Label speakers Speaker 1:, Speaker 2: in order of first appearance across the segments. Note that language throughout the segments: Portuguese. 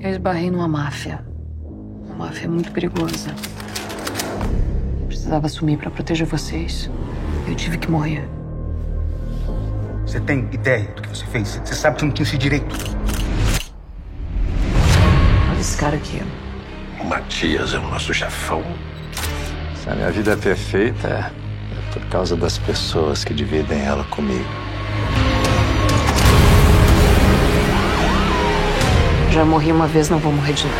Speaker 1: Eu esbarrei numa máfia. Uma máfia muito perigosa. Eu precisava assumir para proteger vocês. Eu tive que morrer.
Speaker 2: Você tem ideia do que você fez? Você sabe que não tinha esse direito.
Speaker 1: Olha esse cara aqui.
Speaker 3: O Matias é o nosso chefão.
Speaker 4: Se a minha vida é perfeita, é, é por causa das pessoas que dividem ela comigo.
Speaker 1: Já morri uma vez, não vou morrer de novo.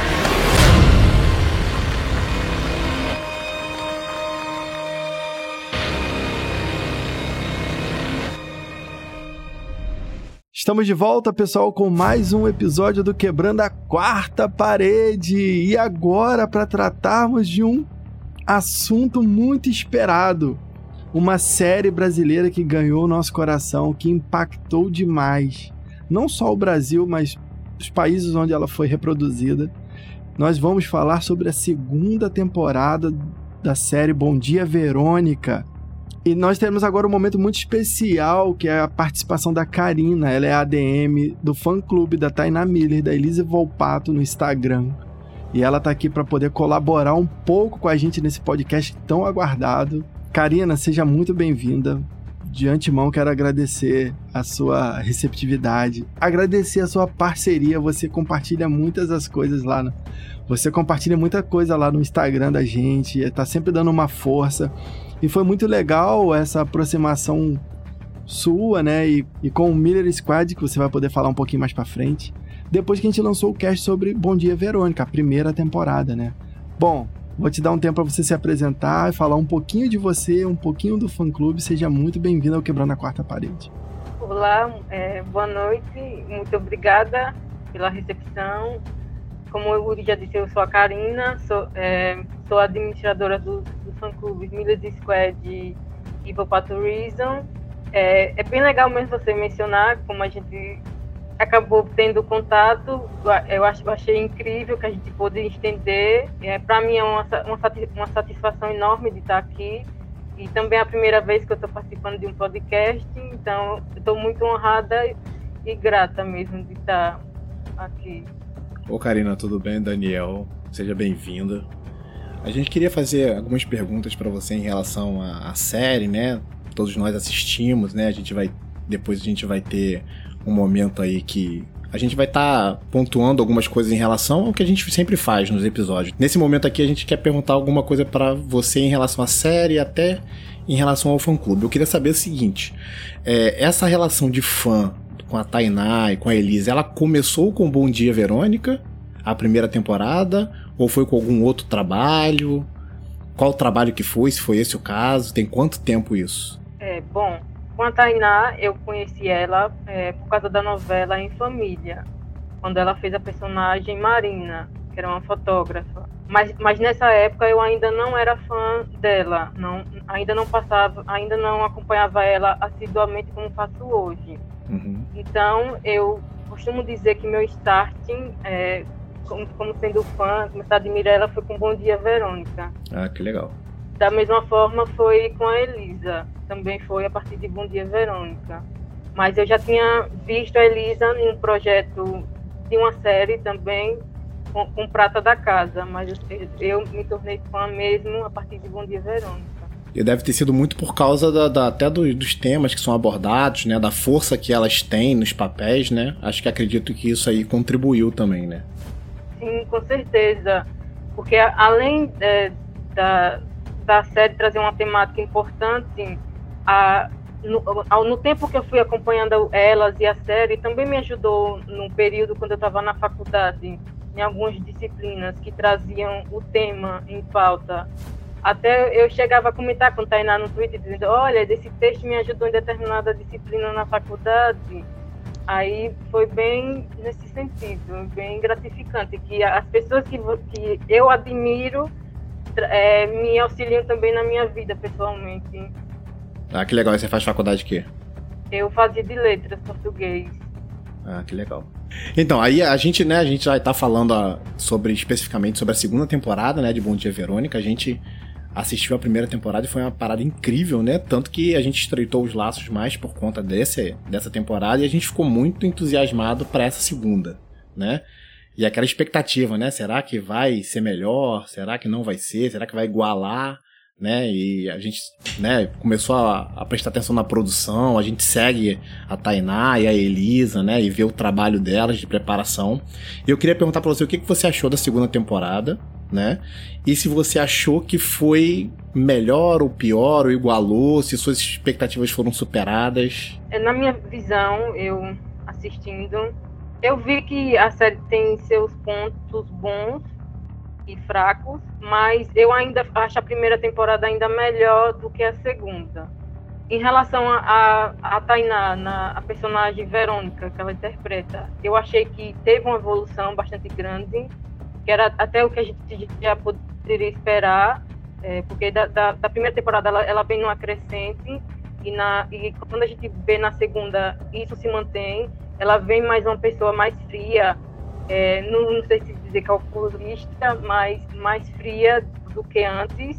Speaker 5: Estamos de volta, pessoal, com mais um episódio do Quebrando a Quarta Parede. E agora, para tratarmos de um assunto muito esperado. Uma série brasileira que ganhou nosso coração, que impactou demais. Não só o Brasil, mas os países onde ela foi reproduzida. Nós vamos falar sobre a segunda temporada da série Bom Dia Verônica. E nós temos agora um momento muito especial, que é a participação da Karina. Ela é ADM do fã-clube da Tainá Miller, da Elise Volpato no Instagram. E ela tá aqui para poder colaborar um pouco com a gente nesse podcast tão aguardado. Karina, seja muito bem-vinda. De antemão, quero agradecer a sua receptividade, agradecer a sua parceria. Você compartilha muitas das coisas lá. No... Você compartilha muita coisa lá no Instagram da gente, tá sempre dando uma força. E foi muito legal essa aproximação sua, né? E, e com o Miller Squad, que você vai poder falar um pouquinho mais pra frente. Depois que a gente lançou o cast sobre Bom Dia Verônica, a primeira temporada, né? Bom, vou te dar um tempo para você se apresentar e falar um pouquinho de você, um pouquinho do fã clube. Seja muito bem-vindo ao Quebrando a Quarta Parede.
Speaker 6: Olá, é, boa noite, muito obrigada pela recepção. Como o Uri já disse, eu sou a Karina, sou, é, sou administradora do, do fã-clube Milhas Squad e Evil Tourism. É, é bem legal mesmo você mencionar como a gente acabou tendo contato. Eu achei incrível que a gente pôde estender. É, Para mim é uma, uma, uma satisfação enorme de estar aqui. E também é a primeira vez que eu estou participando de um podcast. Então, estou muito honrada e grata mesmo de estar aqui.
Speaker 7: Ô Karina, tudo bem? Daniel, seja bem-vinda. A gente queria fazer algumas perguntas para você em relação à, à, série, né? Todos nós assistimos, né? A gente vai depois a gente vai ter um momento aí que a gente vai estar tá pontuando algumas coisas em relação ao que a gente sempre faz nos episódios. Nesse momento aqui a gente quer perguntar alguma coisa para você em relação à série, até em relação ao fã clube. Eu queria saber o seguinte: é, essa relação de fã com a Tainá e com a Elise, ela começou com Bom Dia Verônica, a primeira temporada, ou foi com algum outro trabalho? Qual trabalho que foi, se foi esse o caso? Tem quanto tempo isso?
Speaker 6: É, bom, com a Tainá, eu conheci ela é, por causa da novela Em Família, quando ela fez a personagem Marina, que era uma fotógrafa. Mas, mas nessa época eu ainda não era fã dela, não, ainda não passava, ainda não acompanhava ela assiduamente como faço hoje. Uhum. Então, eu costumo dizer que meu starting, é, como, como, sendo fã, começar a admirar ela foi com Bom Dia Verônica.
Speaker 7: Ah, que legal.
Speaker 6: Da mesma forma foi com a Elisa, também foi a partir de Bom Dia Verônica. Mas eu já tinha visto a Elisa em um projeto de uma série também com, com Prata da Casa, mas eu, eu me tornei fã mesmo a partir de Bom Dia Verônica.
Speaker 7: E deve ter sido muito por causa da, da até do, dos temas que são abordados, né? Da força que elas têm nos papéis, né? Acho que acredito que isso aí contribuiu também, né?
Speaker 6: Sim, com certeza. Porque além é, da, da série trazer uma temática importante, a, no, no tempo que eu fui acompanhando elas e a série, também me ajudou num período quando eu estava na faculdade, em algumas disciplinas que traziam o tema em pauta até eu chegava a comentar com o Tainá no Twitter, dizendo, olha, esse texto me ajudou em determinada disciplina na faculdade. Aí foi bem nesse sentido, bem gratificante, que as pessoas que, que eu admiro é, me auxiliam também na minha vida, pessoalmente.
Speaker 7: Ah, que legal. E você faz faculdade de quê?
Speaker 6: Eu fazia de letras, português.
Speaker 7: Ah, que legal. Então, aí a gente, né, a gente já tá falando a, sobre especificamente sobre a segunda temporada, né, de Bom Dia Verônica. A gente assistiu a primeira temporada e foi uma parada incrível, né? Tanto que a gente estreitou os laços mais por conta desse, dessa temporada e a gente ficou muito entusiasmado para essa segunda, né? E aquela expectativa, né? Será que vai ser melhor? Será que não vai ser? Será que vai igualar? Né? E a gente né, começou a, a prestar atenção na produção, a gente segue a Tainá e a Elisa, né? E vê o trabalho delas de preparação. E eu queria perguntar para você o que, que você achou da segunda temporada, né? E se você achou que foi melhor ou pior, ou igualou, se suas expectativas foram superadas.
Speaker 6: É, na minha visão, eu assistindo, eu vi que a série tem seus pontos bons e fracos, mas eu ainda acho a primeira temporada ainda melhor do que a segunda. Em relação a, a, a Tainá, na, a personagem Verônica que ela interpreta, eu achei que teve uma evolução bastante grande que era até o que a gente já poderia esperar, é, porque da, da, da, primeira temporada ela, ela vem numa crescente e, na, e quando a gente vê na segunda isso se mantém, ela vem mais uma pessoa mais fria, é, não, não, sei se dizer calculista, mas mais fria do que antes.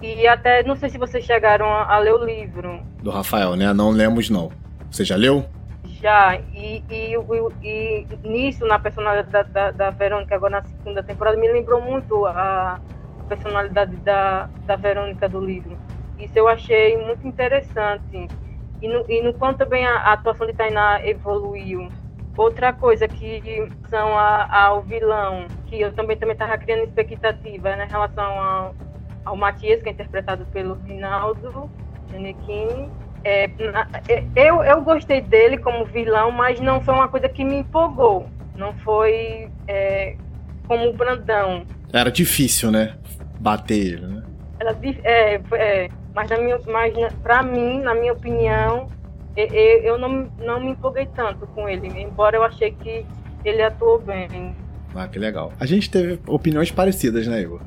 Speaker 6: E até não sei se vocês chegaram a, a ler o livro.
Speaker 7: Do Rafael, né? Não lemos, não. Você já leu?
Speaker 6: Já, e, e, e, e nisso, na personalidade da, da, da, Verônica, agora na segunda temporada, me lembrou muito a, a personalidade da, da Verônica do livro. Isso eu achei muito interessante. E no, e no quanto também a, a atuação de Tainá evoluiu. Outra coisa que são a, ao vilão, que eu também também estava criando expectativa né, em relação ao, ao Matias, que é interpretado pelo Rinaldo Giannichini, é, é, eu, eu gostei dele como vilão, mas não foi uma coisa que me empolgou. Não foi é, como o Brandão.
Speaker 7: Era difícil, né? Bater ele, né?
Speaker 6: Era, é, é, mas, na minha, mas pra mim, na minha opinião, eu não, não me empolguei tanto com ele, embora eu achei que ele atuou bem.
Speaker 7: Ah, que legal. A gente teve opiniões parecidas, né, Igor?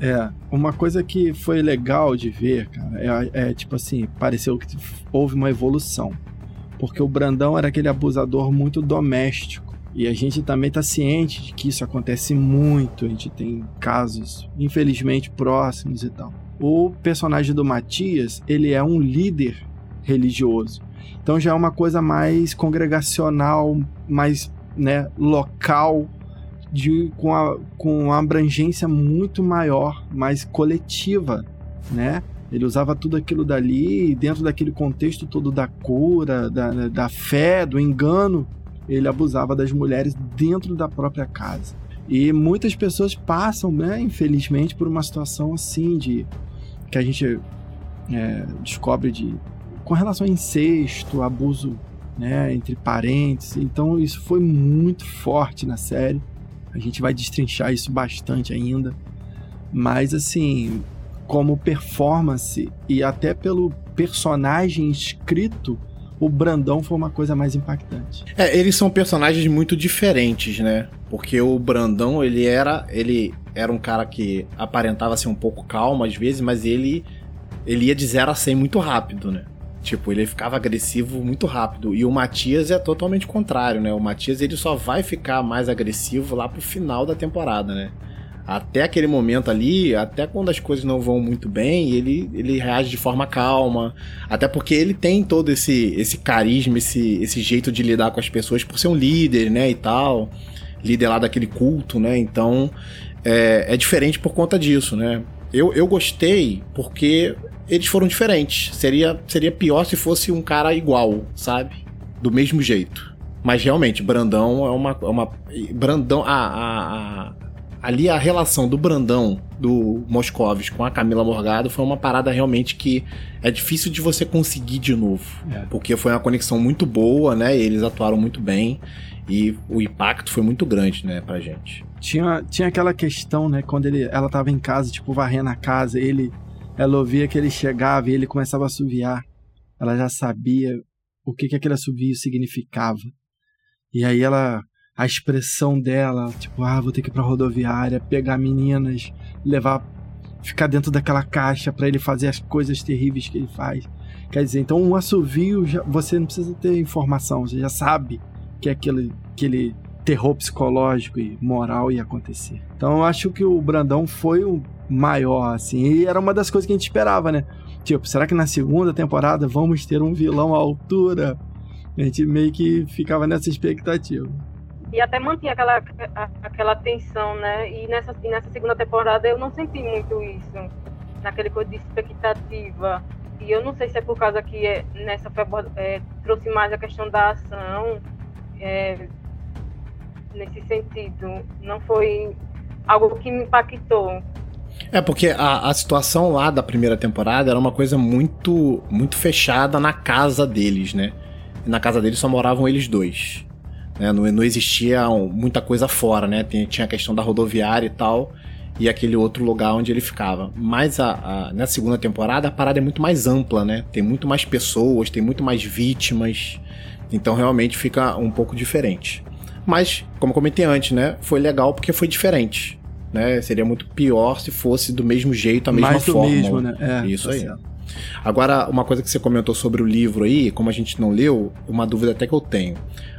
Speaker 5: É, uma coisa que foi legal de ver, cara, é, é, tipo assim, pareceu que houve uma evolução. Porque o Brandão era aquele abusador muito doméstico. E a gente também tá ciente de que isso acontece muito. A gente tem casos, infelizmente, próximos e tal. O personagem do Matias, ele é um líder religioso. Então já é uma coisa mais congregacional, mais né, local de, com, a, com uma abrangência muito maior, mais coletiva, né? Ele usava tudo aquilo dali, dentro daquele contexto todo da cura, da, da fé, do engano, ele abusava das mulheres dentro da própria casa. E muitas pessoas passam, né, infelizmente, por uma situação assim de que a gente é, descobre de com relação a incesto, abuso, né, entre parentes. Então isso foi muito forte na série. A gente vai destrinchar isso bastante ainda. Mas assim, como performance e até pelo personagem escrito, o Brandão foi uma coisa mais impactante.
Speaker 7: É, eles são personagens muito diferentes, né? Porque o Brandão, ele era, ele era um cara que aparentava ser um pouco calmo às vezes, mas ele ele ia de 0 a 100 muito rápido, né? Tipo, ele ficava agressivo muito rápido. E o Matias é totalmente contrário, né? O Matias ele só vai ficar mais agressivo lá pro final da temporada, né? Até aquele momento ali, até quando as coisas não vão muito bem, ele, ele reage de forma calma. Até porque ele tem todo esse, esse carisma, esse, esse jeito de lidar com as pessoas por ser um líder, né? E tal. Líder lá daquele culto, né? Então é, é diferente por conta disso, né? Eu, eu gostei porque eles foram diferentes. Seria, seria pior se fosse um cara igual, sabe? Do mesmo jeito. Mas realmente, Brandão é uma. É uma Brandão. A, a, a, ali a relação do Brandão, do Moscovis com a Camila Morgado foi uma parada realmente que é difícil de você conseguir de novo. É. Porque foi uma conexão muito boa, né? eles atuaram muito bem. E o impacto foi muito grande, né, pra gente.
Speaker 5: Tinha, tinha aquela questão, né, quando ele, ela tava em casa, tipo, varrendo a casa, ele ela ouvia que ele chegava e ele começava a assoviar. Ela já sabia o que, que aquele assovio significava. E aí ela, a expressão dela, tipo, ah, vou ter que ir pra rodoviária, pegar meninas, levar, ficar dentro daquela caixa para ele fazer as coisas terríveis que ele faz. Quer dizer, então um assovio, já, você não precisa ter informação, você já sabe que aquele, aquele terror psicológico e moral ia acontecer. Então eu acho que o Brandão foi um maior, assim. E era uma das coisas que a gente esperava, né? Tipo, será que na segunda temporada vamos ter um vilão à altura? A gente meio que ficava nessa expectativa.
Speaker 6: E até mantinha aquela, aquela tensão, né? E nessa, e nessa segunda temporada eu não senti muito isso, naquele coisa de expectativa. E eu não sei se é por causa que é, nessa é, trouxe mais a questão da ação, é, nesse sentido. Não foi algo que me impactou.
Speaker 7: É, porque a, a situação lá da primeira temporada era uma coisa muito, muito fechada na casa deles, né? Na casa deles só moravam eles dois. Né? Não, não existia muita coisa fora, né? Tinha a questão da rodoviária e tal, e aquele outro lugar onde ele ficava. Mas a, a, na segunda temporada a parada é muito mais ampla, né? Tem muito mais pessoas, tem muito mais vítimas. Então realmente fica um pouco diferente. Mas, como comentei antes, né? Foi legal porque foi diferente. Né? Seria muito pior se fosse do mesmo jeito, a mesma Mais forma. Mesmo, né? É, Isso tá aí. Certo. Agora, uma coisa que você comentou sobre o livro aí, como a gente não leu, uma dúvida até que eu tenho.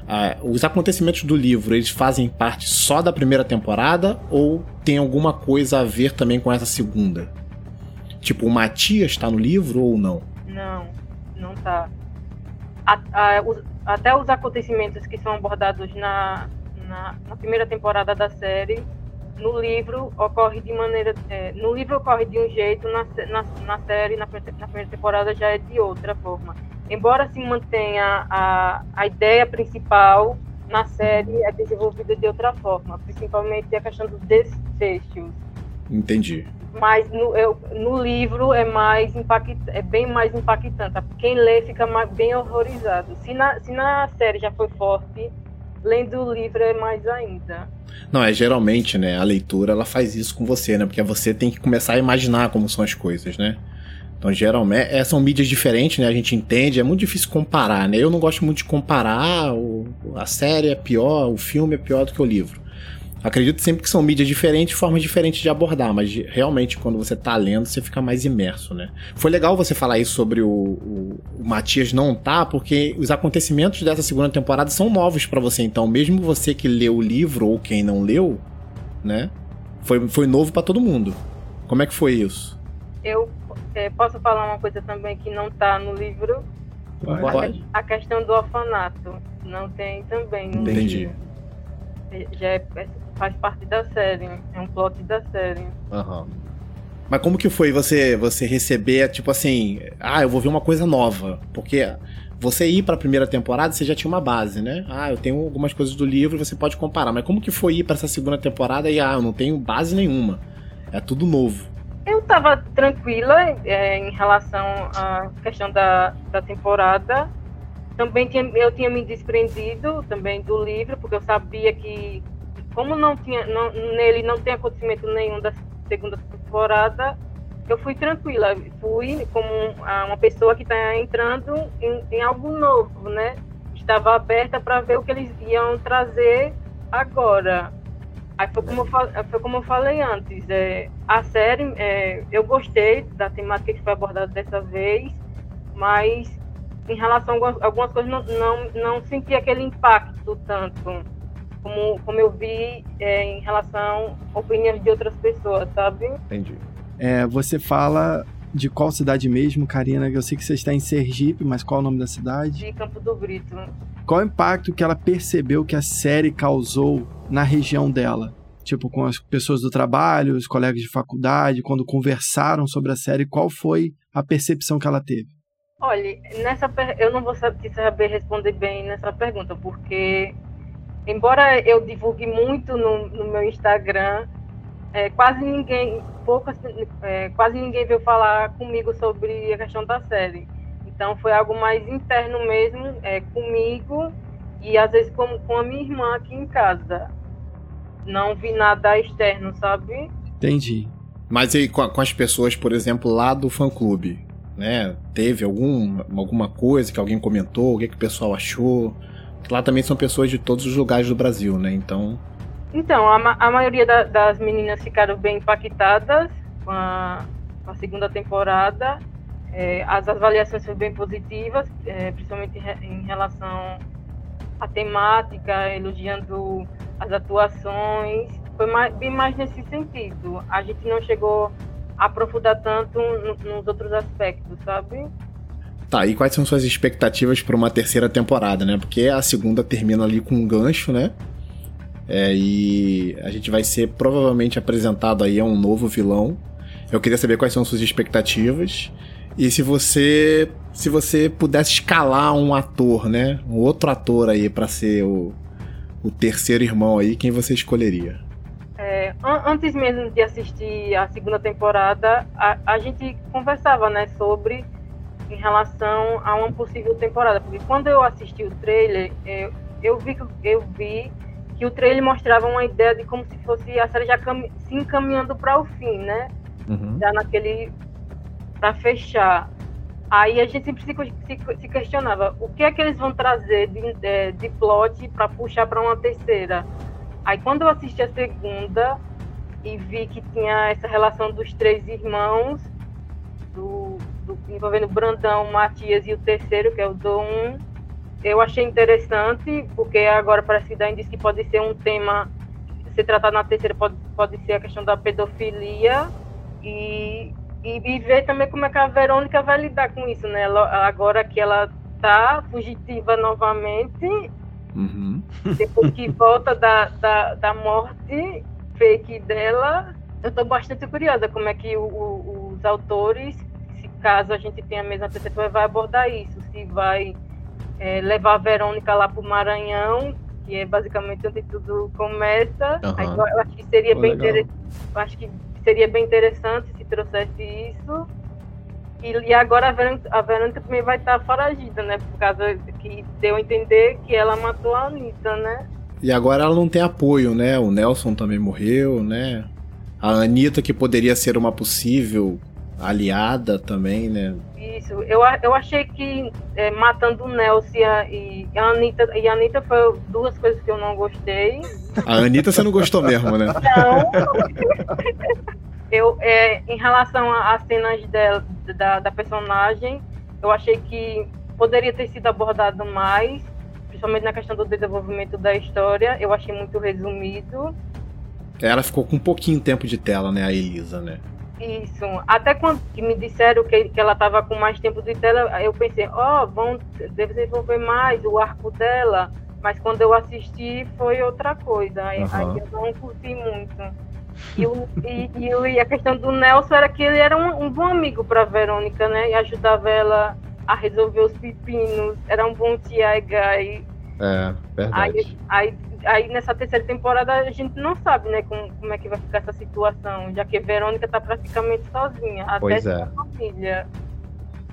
Speaker 7: Ah, os acontecimentos do livro, eles fazem parte só da primeira temporada ou tem alguma coisa a ver também com essa segunda? Tipo, o Matias está no livro ou não?
Speaker 6: Não, não tá. Os, até os acontecimentos que são abordados na, na, na primeira temporada da série no livro ocorre de maneira é, no livro ocorre de um jeito na, na, na série na, na, primeira temporada já é de outra forma embora se mantenha a, a ideia principal na série é desenvolvida de outra forma principalmente a questão dos desfechos
Speaker 7: entendi
Speaker 6: mas no, eu, no livro é mais impactante, é bem mais impactante quem lê fica mais, bem horrorizado se na, se na série já foi forte lendo o livro é mais ainda
Speaker 7: não, é geralmente, né? A leitura ela faz isso com você, né? Porque você tem que começar a imaginar como são as coisas, né? Então, geralmente, é, são mídias diferentes, né? A gente entende, é muito difícil comparar, né? Eu não gosto muito de comparar, o, a série é pior, o filme é pior do que o livro. Acredito sempre que são mídias diferentes, formas diferentes de abordar, mas realmente quando você tá lendo, você fica mais imerso, né? Foi legal você falar isso sobre o, o, o Matias não tá, porque os acontecimentos dessa segunda temporada são novos para você, então mesmo você que leu o livro ou quem não leu, né? Foi, foi novo para todo mundo. Como é que foi isso?
Speaker 6: Eu é, posso falar uma coisa também que não tá no livro?
Speaker 7: Pode.
Speaker 6: A, a questão do orfanato. Não tem também no
Speaker 7: Entendi.
Speaker 6: livro. Já é, é faz parte da série, é um plot da série.
Speaker 7: Aham. Mas como que foi você você receber, tipo assim, ah, eu vou ver uma coisa nova? Porque você ir para a primeira temporada, você já tinha uma base, né? Ah, eu tenho algumas coisas do livro, você pode comparar. Mas como que foi ir para essa segunda temporada e ah, eu não tenho base nenhuma? É tudo novo.
Speaker 6: Eu tava tranquila é, em relação à questão da, da temporada. Também tinha, eu tinha me desprendido também do livro, porque eu sabia que como não tinha, não, nele não tem acontecimento nenhum da segunda temporada, eu fui tranquila, fui como uma pessoa que está entrando em, em, algo novo, né? Estava aberta para ver o que eles iam trazer agora. Aí foi como eu, foi como eu falei antes, é, a série, é, eu gostei da temática que foi abordada dessa vez, mas em relação a algumas coisas não, não, não senti aquele impacto tanto como, como eu vi é, em relação a opiniões de outras pessoas, sabe?
Speaker 7: Entendi.
Speaker 5: É, você fala de qual cidade mesmo, Karina? Eu sei que você está em Sergipe, mas qual é o nome da cidade?
Speaker 6: De Campo do Brito.
Speaker 5: Qual o impacto que ela percebeu que a série causou na região dela? Tipo, com as pessoas do trabalho, os colegas de faculdade, quando conversaram sobre a série, qual foi a percepção que ela teve?
Speaker 6: Olha, nessa eu não vou saber responder bem nessa pergunta, porque embora eu divulgue muito no, no meu Instagram, é, quase ninguém, poucas, é, quase ninguém veio falar comigo sobre a questão da série. Então foi algo mais interno mesmo, é, comigo e às vezes com, com a minha irmã aqui em casa. Não vi nada externo, sabe?
Speaker 5: Entendi.
Speaker 7: Mas aí com, com as pessoas, por exemplo, lá do fã clube, né? Teve algum, alguma coisa que alguém comentou, o que, que o pessoal achou? Lá também são pessoas de todos os lugares do Brasil, né? Então.
Speaker 6: Então, a, a maioria da, das meninas ficaram bem impactadas com a, com a segunda temporada. É, as avaliações foram bem positivas, é, principalmente em relação à temática, elogiando as atuações. foi mais, bem mais nesse sentido. A gente não chegou a aprofundar tanto no, nos outros aspectos, sabe?
Speaker 7: Tá, e quais são suas expectativas para uma terceira temporada, né? Porque a segunda termina ali com um gancho, né? É, e a gente vai ser provavelmente apresentado aí a um novo vilão. Eu queria saber quais são suas expectativas e se você se você pudesse escalar um ator, né, um outro ator aí para ser o, o terceiro irmão aí, quem você escolheria?
Speaker 6: É, antes mesmo de assistir a segunda temporada, a, a gente conversava, né, sobre em relação a uma possível temporada, porque quando eu assisti o trailer, eu, eu vi eu vi que o trailer mostrava uma ideia de como se fosse a série já se encaminhando para o fim, né? Uhum. Já naquele para fechar. Aí a gente sempre se, se, se, questionava o que é que eles vão trazer de, de, de plot para puxar para uma terceira. Aí quando eu assisti a segunda e vi que tinha essa relação dos três irmãos, do, do envolvendo Brandão, Matias e o terceiro, que é o Dom, eu achei interessante, porque agora parece que dá indício que pode ser um tema ser tratado na terceira, pode, pode ser a questão da pedofilia e, e, e ver também como é que a Verônica vai lidar com isso, né? Ela, agora que ela tá fugitiva novamente, uhum. depois que volta da, da, da morte fake dela, eu estou bastante curiosa como é que o, o, os autores, se caso a gente tenha a mesma percepção, vai abordar isso, se vai é, levar a Verônica lá para o Maranhão, que é basicamente onde tudo começa. Uhum. Aí, eu acho que seria Pô, bem interessante. Acho que seria bem interessante se trouxesse isso. E, e agora a Verônica, a Verônica, também vai estar foragida, né? Por causa que deu a entender que ela matou a Anitta, né?
Speaker 7: E agora ela não tem apoio, né? O Nelson também morreu, né? A Anitta, que poderia ser uma possível aliada também, né?
Speaker 6: Isso, eu, eu achei que é, matando o Nelson e a Anitta, e a Anitta foi duas coisas que eu não gostei.
Speaker 7: A Anitta você não gostou mesmo, né?
Speaker 6: Não. eu, é, em relação às cenas dela, da, da personagem, eu achei que poderia ter sido abordado mais, principalmente na questão do desenvolvimento da história. Eu achei muito resumido.
Speaker 7: Ela ficou com um pouquinho tempo de tela, né, a Elisa, né?
Speaker 6: Isso. Até quando me disseram que, que ela estava com mais tempo de tela, eu pensei, ó, oh, vão desenvolver mais o arco dela. Mas quando eu assisti, foi outra coisa. Aí, uhum. aí eu não curti muito. E, o, e, e, a questão do Nelson era que ele era um, um bom amigo para Verônica, né? E ajudava ela a resolver os pepinos. Era um bom tia guy.
Speaker 7: É, verdade.
Speaker 6: Aí, aí aí nessa terceira temporada a gente não sabe, né, como, como é que vai ficar essa situação, já que Verônica tá praticamente sozinha,
Speaker 7: pois até é. família.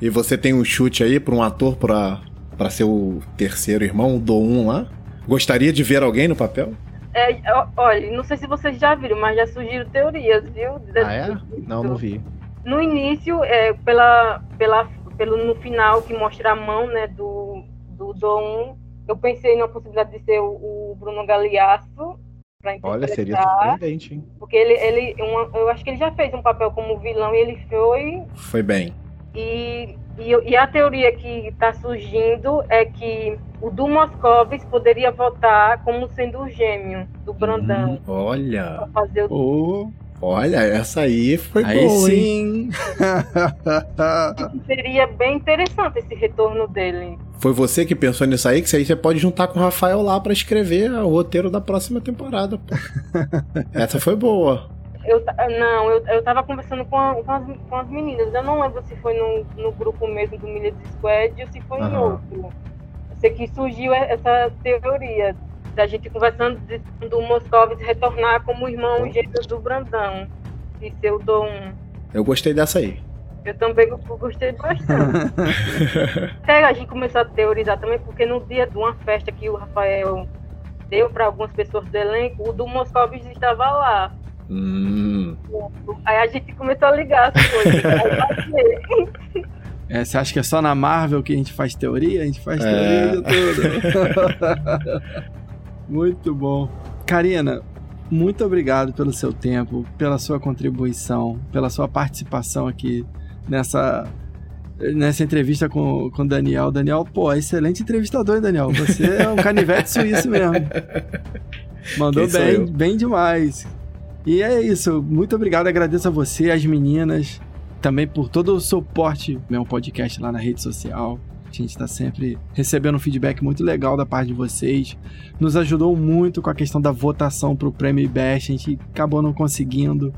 Speaker 7: E você tem um chute aí para um ator para para ser o terceiro irmão do um lá? Gostaria de ver alguém no papel?
Speaker 6: É, olha, não sei se vocês já viram, mas já surgiram teorias, viu?
Speaker 7: Ah, é? Não, não vi.
Speaker 6: No início, é, pela, pela, pelo, no final, que mostra a mão, né, do, do Dom, eu pensei na possibilidade de ser o, o Bruno Galeasso.
Speaker 7: Olha, seria surpreendente, hein?
Speaker 6: Porque ele, ele uma, eu acho que ele já fez um papel como vilão e ele foi.
Speaker 7: Foi bem.
Speaker 6: E, e, e a teoria que está surgindo é que o Du Moscovis poderia votar como sendo o gêmeo do Brandão. Hum,
Speaker 7: olha!
Speaker 6: Pra fazer o...
Speaker 7: Oh. Olha, essa aí foi aí boa, sim.
Speaker 6: Seria bem interessante esse retorno dele.
Speaker 7: Foi você que pensou nisso aí? Que aí você pode juntar com o Rafael lá para escrever o roteiro da próxima temporada. essa foi boa.
Speaker 6: Eu, não, eu, eu tava conversando com, a, com, as, com as meninas. Eu não lembro se foi no, no grupo mesmo do Milhas Squad ou se foi uhum. em outro. Eu sei que surgiu essa teoria da gente conversando de, do Moscovitz retornar como irmão gêmeo do Brandão e ser o Dom.
Speaker 7: Eu gostei dessa aí.
Speaker 6: Eu também gostei bastante. Até a gente começou a teorizar também, porque no dia de uma festa que o Rafael deu para algumas pessoas do elenco, o do Moscovitz estava lá.
Speaker 7: Hum.
Speaker 6: Aí a gente começou a ligar as coisas.
Speaker 5: É, você acha que é só na Marvel que a gente faz teoria? A gente faz é. teoria toda. Muito bom. Karina, muito obrigado pelo seu tempo, pela sua contribuição, pela sua participação aqui nessa nessa entrevista com o Daniel. Daniel, pô, excelente entrevistador, hein, Daniel? Você é um canivete suíço mesmo. Mandou
Speaker 7: Quem
Speaker 5: bem, bem demais. E é isso. Muito obrigado. Agradeço a você, as meninas, também por todo o suporte meu podcast lá na rede social. A gente está sempre recebendo um feedback muito legal da parte de vocês. Nos ajudou muito com a questão da votação para o Prêmio IBEST. A gente acabou não conseguindo,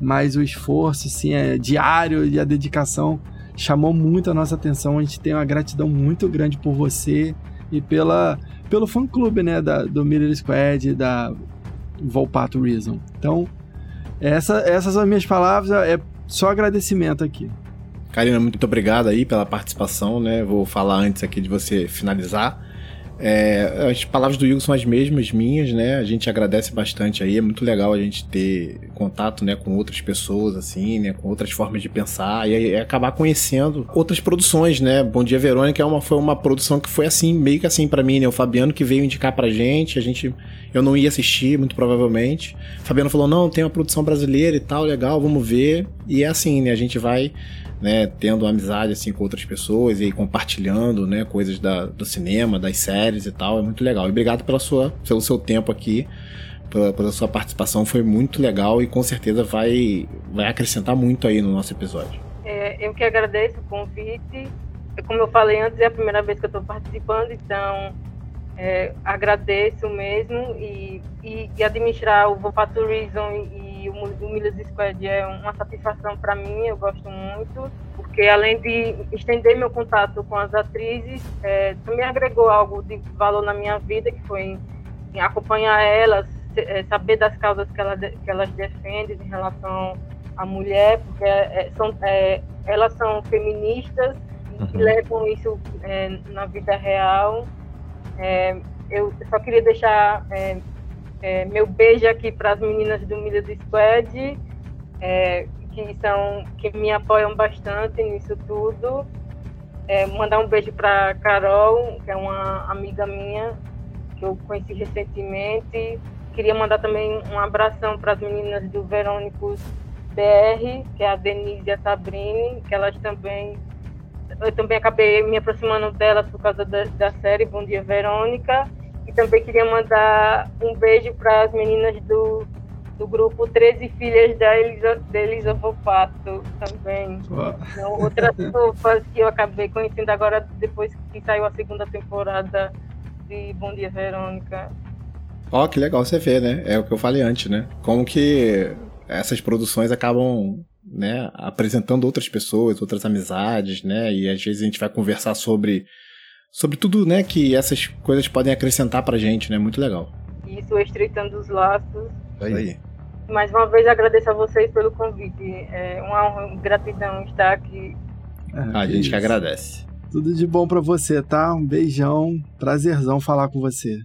Speaker 5: mas o esforço sim, é diário e a dedicação chamou muito a nossa atenção. A gente tem uma gratidão muito grande por você e pela, pelo fã-clube né, da, do Miller Squad da Volpato Reason. Então, essa, essas são as minhas palavras. É só agradecimento aqui.
Speaker 7: Karina, muito obrigado aí pela participação, né? Vou falar antes aqui de você finalizar. É, as palavras do Hugo são as mesmas minhas, né? A gente agradece bastante aí. É muito legal a gente ter contato, né, com outras pessoas, assim, né, com outras formas de pensar e aí acabar conhecendo outras produções, né? Bom Dia Verônica é uma, foi uma produção que foi assim, meio que assim pra mim, né? O Fabiano que veio indicar pra gente, a gente, eu não ia assistir, muito provavelmente. O Fabiano falou: não, tem uma produção brasileira e tal, legal, vamos ver. E é assim, né? A gente vai né, tendo amizade assim com outras pessoas e compartilhando, né, coisas da, do cinema, das séries e tal, é muito legal. E obrigado pela sua, pelo seu tempo aqui, pela, pela sua participação, foi muito legal e com certeza vai, vai acrescentar muito aí no nosso episódio.
Speaker 6: É, eu que agradeço o convite. Como eu falei antes, é a primeira vez que eu estou participando, então é, agradeço mesmo. E, e, e administrar o Vopato Reason e, e o, o Miller's Squad é uma satisfação para mim, eu gosto muito, porque além de estender meu contato com as atrizes, é, também agregou algo de valor na minha vida, que foi acompanhar elas, é, saber das causas que, ela, que elas defendem em relação à mulher, porque é, são, é, elas são feministas e
Speaker 4: Uhum.
Speaker 6: levam isso é, na vida real. É, eu só queria deixar é, meu beijo aqui para as meninas do Milhas Squad, é, que são que me apoiam bastante nisso tudo. É, mandar um beijo para Carol, que é uma amiga minha que eu conheci recentemente. Queria mandar também um abração para as meninas do Verônicos BR, que é a Denise e a Sabrine, que elas também eu também acabei me aproximando delas por causa da, da série Bom Dia Verônica. E também queria mandar um beijo para as meninas do, do grupo 13 Filhas da Elisa, da Elisa Volpato também. São outras pessoas que eu acabei conhecendo agora depois que saiu a segunda temporada de Bom Dia Verônica.
Speaker 7: Ó, que legal você ver, né? É o que eu falei antes, né? Como que essas produções acabam né, apresentando outras pessoas, outras amizades, né? E às vezes a gente vai conversar sobre sobre tudo, né, que essas coisas podem acrescentar pra gente, né? Muito legal.
Speaker 6: Isso estreitando os laços.
Speaker 7: Isso aí.
Speaker 6: Mais uma vez agradeço a vocês pelo convite. É uma honra gratidão estar aqui.
Speaker 7: A gente que agradece.
Speaker 5: Tudo de bom pra você, tá? Um beijão. Prazerzão falar com você.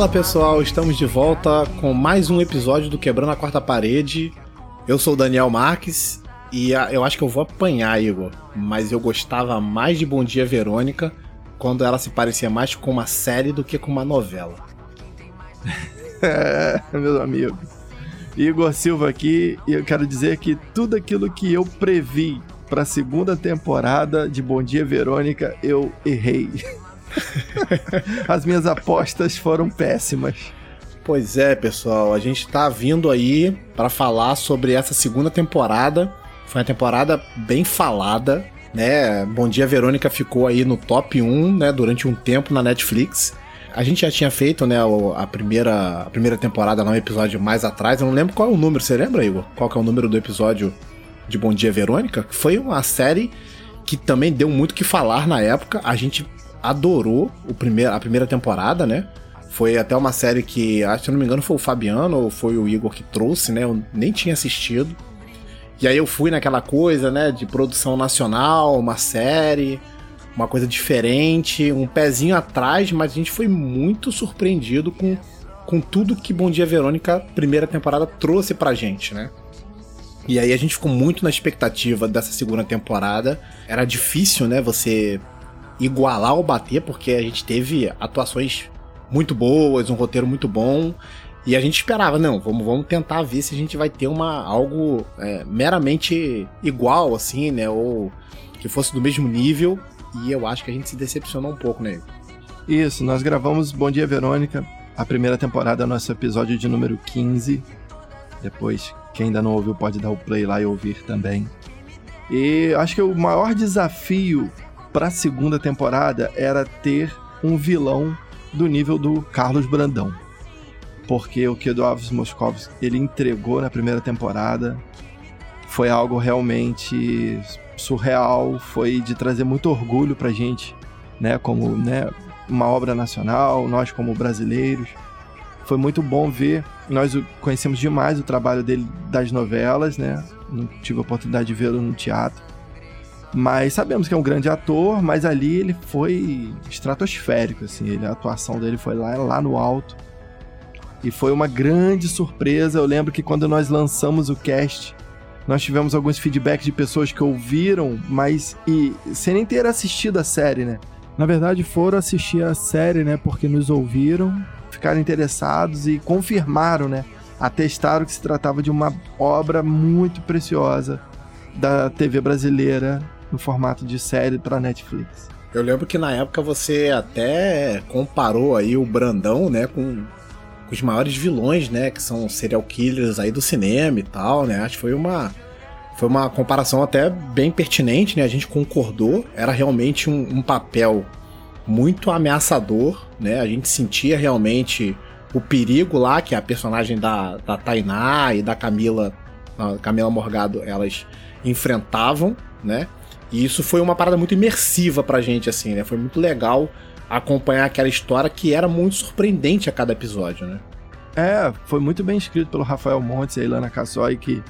Speaker 7: Fala pessoal, estamos de volta com mais um episódio do Quebrando a Quarta Parede. Eu sou o Daniel Marques e ah, eu acho que eu vou apanhar, Igor, mas eu gostava mais de Bom Dia Verônica quando ela se parecia mais com uma série do que com uma novela.
Speaker 5: É, meu amigo. Igor Silva aqui, e eu quero dizer que tudo aquilo que eu previ pra segunda temporada de Bom Dia Verônica, eu errei. As minhas apostas foram péssimas.
Speaker 7: Pois é, pessoal, a gente tá vindo aí para falar sobre essa segunda temporada. Foi uma temporada bem falada, né? Bom Dia Verônica ficou aí no top 1, né, durante um tempo na Netflix. A gente já tinha feito, né, a primeira, a primeira temporada lá, um episódio mais atrás. Eu não lembro qual é o número, você lembra, Igor? Qual que é o número do episódio de Bom Dia Verônica? Foi uma série que também deu muito que falar na época. A gente adorou o primeiro, a primeira temporada, né? Foi até uma série que, acho que não me engano, foi o Fabiano ou foi o Igor que trouxe, né? Eu nem tinha assistido. E aí eu fui naquela coisa, né, de produção nacional, uma série, uma coisa diferente, um pezinho atrás, mas a gente foi muito surpreendido com, com tudo que Bom Dia Verônica, primeira temporada, trouxe pra gente, né? E aí a gente ficou muito na expectativa dessa segunda temporada. Era difícil, né, você igualar ou bater, porque a gente teve atuações muito boas, um roteiro muito bom. E a gente esperava, não, vamos, vamos tentar ver se a gente vai ter uma algo é, meramente igual, assim, né? Ou que fosse do mesmo nível. E eu acho que a gente se decepcionou um pouco, né?
Speaker 5: Isso, nós gravamos Bom Dia Verônica, a primeira temporada, nosso episódio de número 15. Depois, quem ainda não ouviu pode dar o play lá e ouvir também. E acho que o maior desafio para a segunda temporada era ter um vilão do nível do Carlos Brandão. Porque o que o Alves ele entregou na primeira temporada foi algo realmente surreal, foi de trazer muito orgulho pra gente, né, como, né, uma obra nacional, nós como brasileiros. Foi muito bom ver, nós conhecemos demais o trabalho dele das novelas, né? Não tive a oportunidade de vê-lo no teatro. Mas sabemos que é um grande ator, mas ali ele foi estratosférico, assim, ele, a atuação dele foi lá, lá no alto. E foi uma grande surpresa. Eu lembro que quando nós lançamos o cast, nós tivemos alguns feedbacks de pessoas que ouviram, mas e sem nem ter assistido a série, né? Na verdade, foram assistir a série, né? Porque nos ouviram, ficaram interessados e confirmaram, né? Atestaram que se tratava de uma obra muito preciosa da TV brasileira no formato de série para Netflix.
Speaker 7: Eu lembro que na época você até comparou aí o Brandão, né, com, os maiores vilões, né, que são serial killers aí do cinema e tal, né? Acho que foi uma foi uma comparação até bem pertinente, né? A gente concordou, era realmente um, um papel muito ameaçador, né? A gente sentia realmente o perigo lá que a personagem da, da Tainá e da Camila, Camila Morgado, elas enfrentavam, né? E isso foi uma parada muito imersiva pra gente, assim, né? Foi muito legal acompanhar aquela história que era muito surpreendente a cada episódio, né?
Speaker 5: É, foi muito bem escrito pelo Rafael Montes e a Ilana Cassoi, que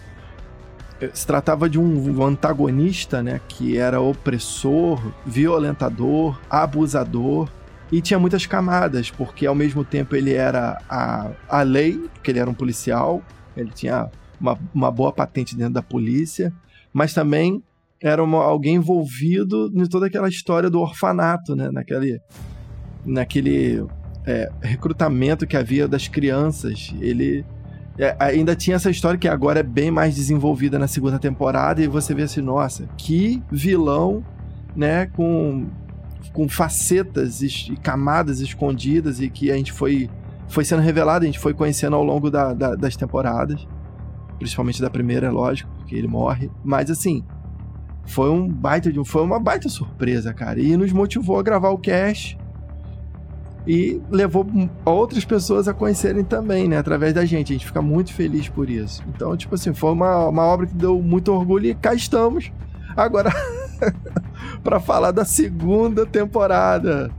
Speaker 5: eh, se tratava de um antagonista, né, que era opressor, violentador, abusador, e tinha muitas camadas, porque ao mesmo tempo ele era a, a lei, porque ele era um policial, ele tinha uma, uma boa patente dentro da polícia, mas também era uma, alguém envolvido em toda aquela história do orfanato, né? Naquele, naquele é, recrutamento que havia das crianças. Ele é, ainda tinha essa história que agora é bem mais desenvolvida na segunda temporada e você vê assim, nossa, que vilão, né? Com, com facetas e camadas escondidas e que a gente foi, foi sendo revelado, a gente foi conhecendo ao longo da, da, das temporadas. Principalmente da primeira, é lógico, porque ele morre. Mas assim, foi um baita de foi uma baita surpresa, cara. E nos motivou a gravar o cast e levou outras pessoas a conhecerem também, né, através da gente. A gente fica muito feliz por isso. Então, tipo assim, foi uma, uma obra que deu muito orgulho e cá estamos agora para falar da segunda temporada.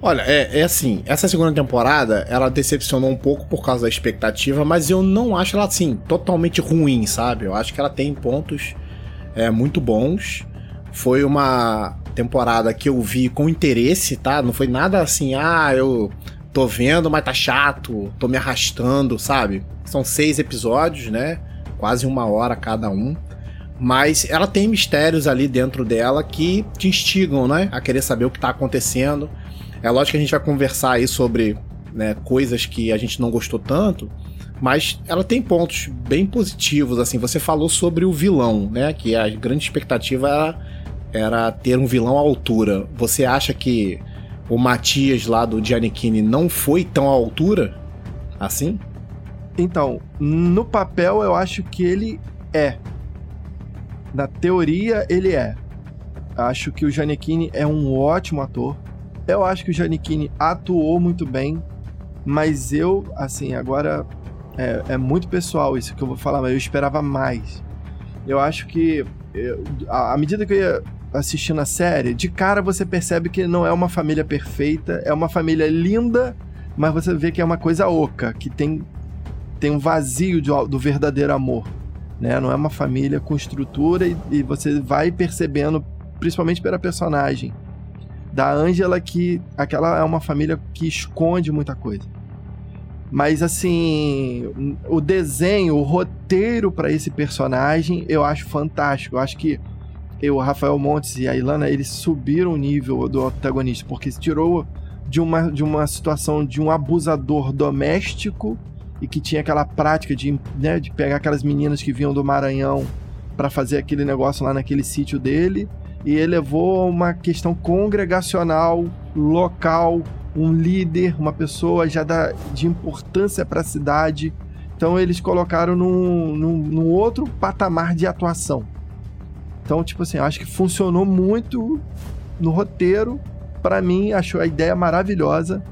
Speaker 7: Olha, é, é assim, essa segunda temporada, ela decepcionou um pouco por causa da expectativa, mas eu não acho ela, assim, totalmente ruim, sabe? Eu acho que ela tem pontos é, muito bons. Foi uma temporada que eu vi com interesse, tá? Não foi nada assim, ah, eu tô vendo, mas tá chato, tô me arrastando, sabe? São seis episódios, né? Quase uma hora cada um. Mas ela tem mistérios ali dentro dela que te instigam, né? A querer saber o que tá acontecendo. É lógico que a gente vai conversar aí sobre né, coisas que a gente não gostou tanto. Mas ela tem pontos bem positivos, assim. Você falou sobre o vilão, né? Que a grande expectativa era, era ter um vilão à altura. Você acha que o Matias lá do Giannichini não foi tão à altura assim?
Speaker 5: Então, no papel eu acho que ele é. Na teoria, ele é. Acho que o Giannichini é um ótimo ator. Eu acho que o Giannichini atuou muito bem, mas eu, assim, agora é, é, muito pessoal isso que eu vou falar, mas eu esperava mais. Eu acho que, eu, à medida que eu ia assistindo a série, de cara você percebe que não é uma família perfeita, é uma família linda, mas você vê que é uma coisa oca, que tem, tem um vazio de, do verdadeiro amor. Né? Não é uma família com estrutura e, e você vai percebendo, principalmente pela personagem Da Ângela, que aquela é uma família que esconde muita coisa. Mas assim, o desenho, o roteiro para esse personagem, eu acho fantástico. Eu acho que eu, o Rafael Montes e a Ilana, eles subiram o nível do protagonista, porque se tirou de uma, de uma situação de um abusador doméstico e que tinha aquela prática de, né, de pegar aquelas meninas que vinham do Maranhão para fazer aquele negócio lá naquele sítio dele e elevou uma questão congregacional, local, um líder, uma pessoa já da, de importância para a cidade. Então eles colocaram num, num, num, outro patamar de atuação. Então, tipo assim, acho que funcionou muito no roteiro. Para mim, achou a ideia maravilhosa,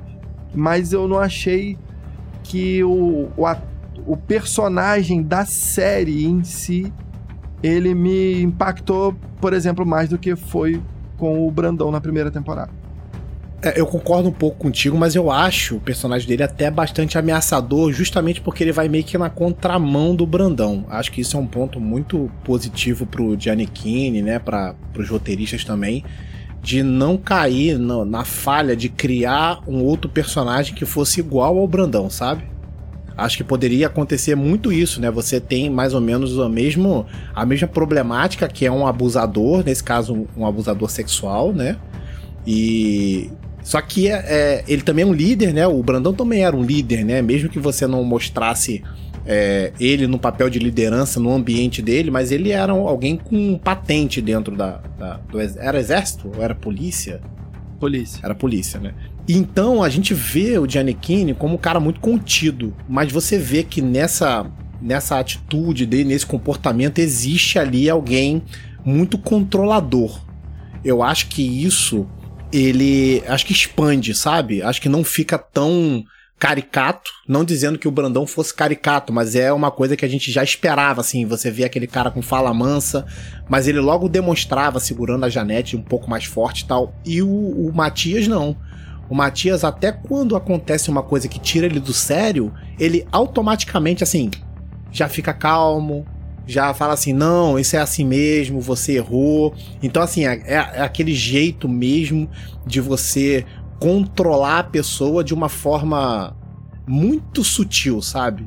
Speaker 5: mas eu não achei que o, o, o personagem da série em si ele me impactou, por exemplo, mais do que foi com o Brandão na primeira temporada.
Speaker 7: É, eu concordo um pouco contigo, mas eu acho o personagem dele até bastante ameaçador, justamente porque ele vai meio que na contramão do Brandão. Acho que isso é um ponto muito positivo pro Giannichini, né, para os roteiristas também, de não cair no, na falha de criar um outro personagem que fosse igual ao Brandão, sabe? Acho que poderia acontecer muito isso, né? Você tem mais ou menos a, mesmo, a mesma problemática que é um abusador, nesse caso um abusador sexual, né? E só que é, é, ele também é um líder, né? O Brandão também era um líder, né? Mesmo que você não mostrasse é, ele no papel de liderança no ambiente dele, mas ele era alguém com patente dentro da, da do era exército ou era polícia?
Speaker 5: Polícia.
Speaker 7: Era polícia, né? Então a gente vê o Giannichini como um cara muito contido, mas você vê que nessa nessa atitude dele, nesse comportamento existe ali alguém muito controlador. Eu acho que isso ele acho que expande, sabe? Acho que não fica tão caricato, não dizendo que o Brandão fosse caricato, mas é uma coisa que a gente já esperava, assim, você vê aquele cara com fala mansa, mas ele logo demonstrava segurando a Janete um pouco mais forte e tal, e o, o Matias não. O Matias, até quando acontece uma coisa que tira ele do sério, ele automaticamente, assim, já fica calmo, já fala assim: não, isso é assim mesmo, você errou. Então, assim, é, é, é aquele jeito mesmo de você controlar a pessoa de uma forma muito sutil, sabe?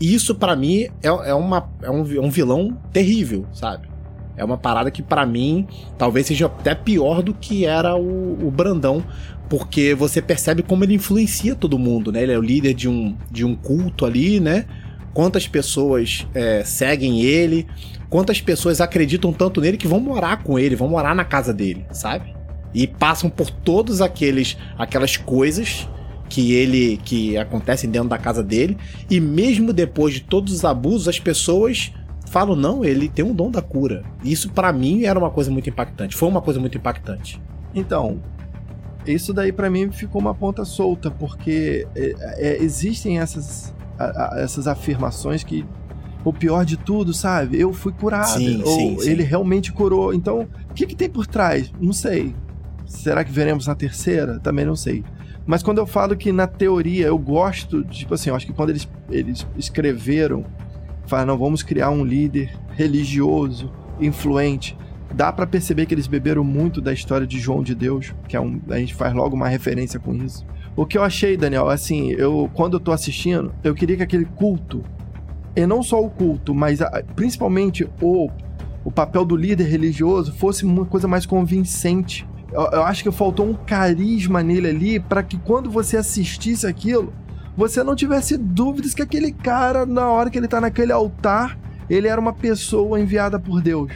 Speaker 7: E isso para mim é, é, uma, é, um, é um vilão terrível, sabe? É uma parada que para mim talvez seja até pior do que era o, o, Brandão, porque você percebe como ele influencia todo mundo, né? Ele é o líder de um, de um culto ali, né? Quantas pessoas é, seguem ele, quantas pessoas acreditam tanto nele que vão morar com ele, vão morar na casa dele, sabe? E passam por todos aqueles aquelas coisas que ele que acontecem dentro da casa dele e mesmo depois de todos os abusos as pessoas falam não, ele tem um dom da cura. Isso para mim era uma coisa muito impactante, foi uma coisa muito impactante.
Speaker 5: Então, isso daí para mim ficou uma ponta solta, porque é, é, existem essas a, a, essas afirmações que o pior de tudo, sabe? Eu fui curado. Sim, ou sim, sim. ele realmente curou. Então, o que, que tem por trás? Não sei. Será que veremos na terceira? Também não sei. Mas quando eu falo que na teoria eu gosto, tipo assim, eu acho que quando eles, eles escreveram, falaram, não, vamos criar um líder religioso, influente. Dá para perceber que eles beberam muito da história de João de Deus, que é um, a gente faz logo uma referência com isso. O que eu achei, Daniel, assim, eu quando eu tô assistindo, eu queria que aquele culto, e não só o culto, mas a, principalmente o, o papel do líder religioso fosse uma coisa mais convincente. Eu, eu acho que faltou um carisma nele ali para que quando você assistisse aquilo, você não tivesse dúvidas que aquele cara, na hora que ele tá naquele altar, ele era uma pessoa enviada por Deus.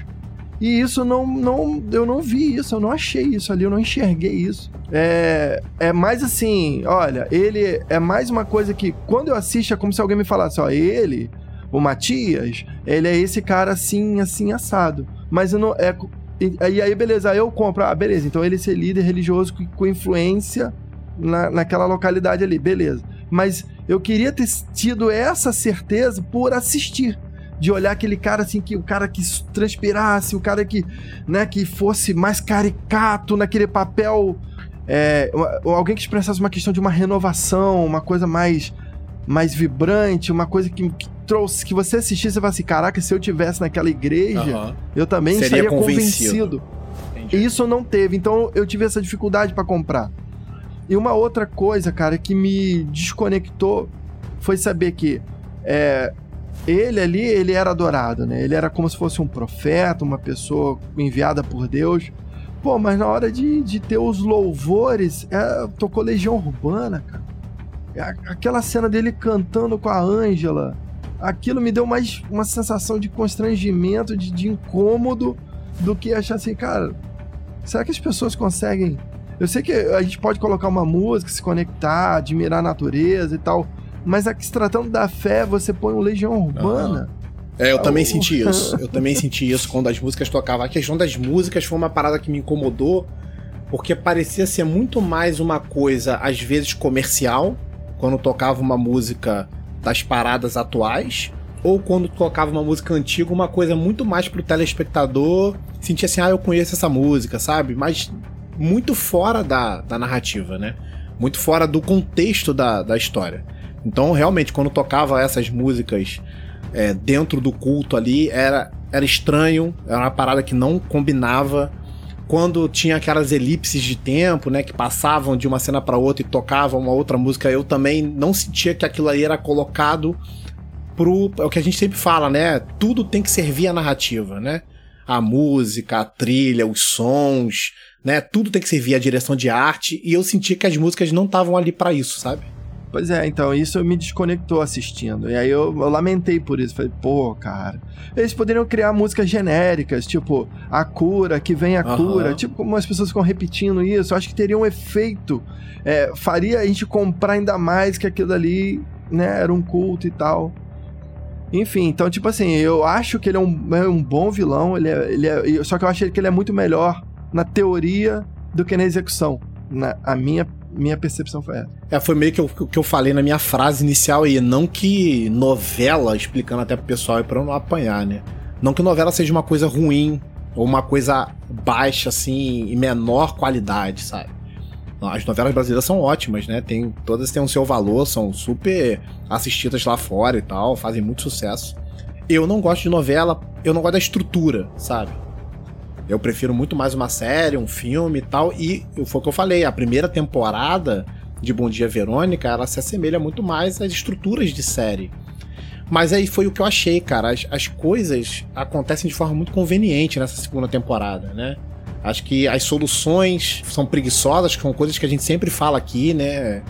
Speaker 5: E isso não, não, eu não vi isso, eu não achei isso ali, eu não enxerguei isso. É, é mais assim, olha, ele é mais uma coisa que quando eu assisto é como se alguém me falasse, ó, ele, o Matias, ele é esse cara assim, assim, assado. Mas eu não, é, e aí beleza, aí eu compro, ah, beleza, então ele ser líder religioso com influência na, naquela localidade ali, beleza. Mas eu queria ter tido essa certeza por assistir de olhar aquele cara assim que o cara que transpirasse, o cara que, né, que fosse mais caricato naquele papel, é, alguém que expressasse uma questão de uma renovação, uma coisa mais mais vibrante, uma coisa que, que trouxe que você assistisse e falasse, caraca, se eu tivesse naquela igreja, uhum. eu também Seria estaria convencido. convencido.
Speaker 7: entendi.
Speaker 5: Isso não teve, então eu tive essa dificuldade pra comprar. E uma outra coisa, cara, que me desconectou foi saber que é, ele ali, ele era adorado, né? Ele era como se fosse um profeta, uma pessoa enviada por Deus. Pô, mas na hora de, de ter os louvores, é, tocou Legião Urbana, cara. É, Aquela cena dele cantando com a Ângela, aquilo me deu mais uma sensação de constrangimento, de, de incômodo, do que achar assim, cara, será que as pessoas conseguem. Eu sei que a gente pode colocar uma música, se conectar, admirar a natureza e tal, mas aqui se tratando da fé, você põe um Legião Urbana.
Speaker 7: É, eu também
Speaker 5: Oh.
Speaker 7: senti isso. Eu também senti isso quando as músicas tocavam. A questão das músicas foi uma parada que me incomodou, porque parecia ser muito mais uma coisa, às vezes, comercial, quando tocava uma música das paradas atuais, ou quando tocava uma música antiga, uma coisa muito mais pro telespectador sentir assim, ah, eu conheço essa música, sabe? Mas muito fora da, da narrativa, né? Muito fora do contexto da, da história. Então, realmente, quando tocava essas músicas é, dentro do culto ali, era, era estranho, era uma parada que não combinava. Quando tinha aquelas elipses de tempo, né, que passavam de uma cena para outra e tocavam uma outra música, eu também não sentia que aquilo aí era colocado pro. É o que a gente sempre fala, né? Tudo tem que servir a narrativa, né? A música, a trilha, os sons, né? Tudo tem que servir a direção de arte. E eu senti que as músicas não estavam ali para isso, sabe?
Speaker 5: Pois é, então isso me desconectou assistindo. E aí eu, eu lamentei por isso. Falei, pô, cara. Eles poderiam criar músicas genéricas, tipo, a cura, que vem a
Speaker 7: Aham.
Speaker 5: cura. Tipo, como as pessoas ficam repetindo isso. Eu acho que teria um efeito. é, faria a gente comprar ainda mais que aquilo ali, né, era um culto e tal. Enfim, então, tipo assim, eu acho que ele é um, é um bom vilão. Ele é, ele é, só que eu acho que ele é muito melhor na teoria do que na execução. Na, a minha, minha percepção foi essa.
Speaker 7: É, foi meio que o que eu falei na minha frase inicial aí. Não que novela, explicando até pro pessoal aí pra não apanhar, né? Não que novela seja uma coisa ruim, ou uma coisa baixa, assim, e menor qualidade, sabe? As novelas brasileiras são ótimas, né? Tem, todas têm o seu valor, são super assistidas lá fora e tal, fazem muito sucesso. Eu não gosto de novela, eu não gosto da estrutura, sabe? Eu prefiro muito mais uma série, um filme e tal. E foi o que eu falei, a primeira temporada de Bom Dia Verônica, ela se assemelha muito mais às estruturas de série. Mas aí foi o que eu achei, cara. As, as coisas acontecem de forma muito conveniente nessa segunda temporada, né? Acho que as soluções são preguiçosas, que são coisas que a gente sempre fala aqui, né?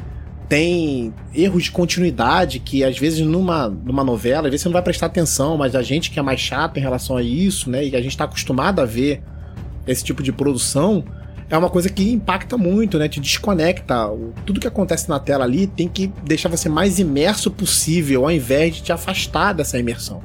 Speaker 7: Tem erros de continuidade que às vezes numa, numa novela, às vezes você não vai prestar atenção, mas a gente que é mais chato em relação a isso, né? E a gente tá acostumado a ver esse tipo de produção, é uma coisa que impacta muito, né? Te desconecta. Tudo que acontece na tela ali tem que deixar você mais imerso possível, ao invés de te afastar dessa imersão.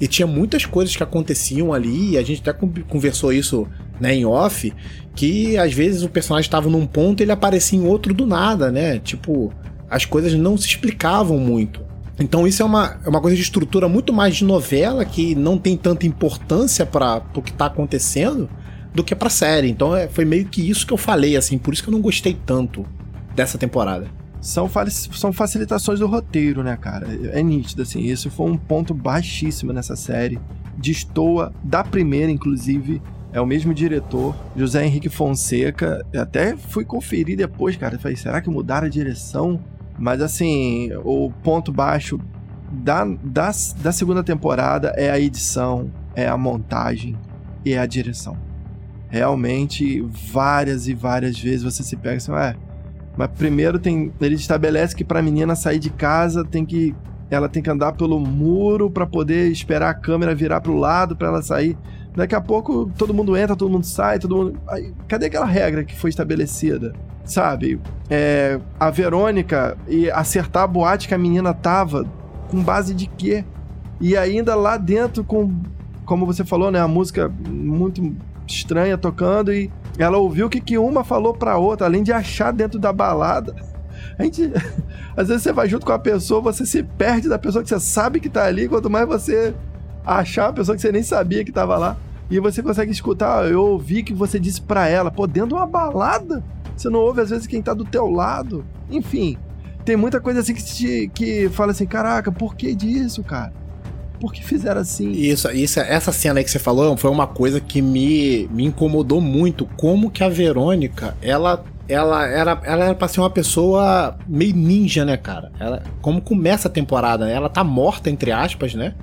Speaker 7: E tinha muitas coisas que aconteciam ali, e a gente até con- conversou isso né, em off, que às vezes o personagem estava num ponto e ele aparecia em outro do nada, né? Tipo, as coisas não se explicavam muito. Então isso é uma, é uma coisa de estrutura muito mais de novela, que não tem tanta importância para o que tá acontecendo, do que pra série. Então é, foi meio que isso que eu falei, assim, por isso que eu não gostei tanto dessa temporada.
Speaker 5: São, são facilitações do roteiro, né, cara? É nítido, assim. Isso foi um ponto baixíssimo nessa série. Destoa da primeira, inclusive. É o mesmo diretor, José Henrique Fonseca. Eu até fui conferir depois, cara. Falei, será que mudaram a direção? Mas, assim, o ponto baixo da, da, da segunda temporada é a edição, é a montagem e é a direção. Realmente, várias e várias vezes você se pega assim, ué, mas primeiro tem, ele estabelece que pra menina sair de casa tem que ela tem que andar pelo muro pra poder esperar a câmera virar pro lado pra ela sair. Daqui a pouco todo mundo entra, todo mundo sai, todo mundo. Aí, cadê aquela regra que foi estabelecida? Sabe? É, a Verônica e acertar a boate que a menina tava com base de quê? E ainda lá dentro com, como você falou, né, a música muito estranha tocando e ela ouviu o que, que uma falou pra outra, além de achar dentro da balada. A gente. Às vezes você vai junto com a pessoa, você se perde da pessoa que você sabe que tá ali, quanto mais você achar a pessoa que você nem sabia que tava lá. E você consegue escutar, "Ah, eu ouvi que você disse pra ela, pô, dentro de uma balada, você não ouve às vezes quem tá do teu lado. Enfim, tem muita coisa assim que, te, que fala assim, caraca, por que disso, cara? por que fizeram assim?
Speaker 7: Isso, isso, essa cena aí que você falou foi uma coisa que me, me incomodou muito. Como que a Verônica, ela ela era, ela era pra ser uma pessoa meio ninja, né, cara? Ela, como começa a temporada, né? Ela tá morta, entre aspas, né?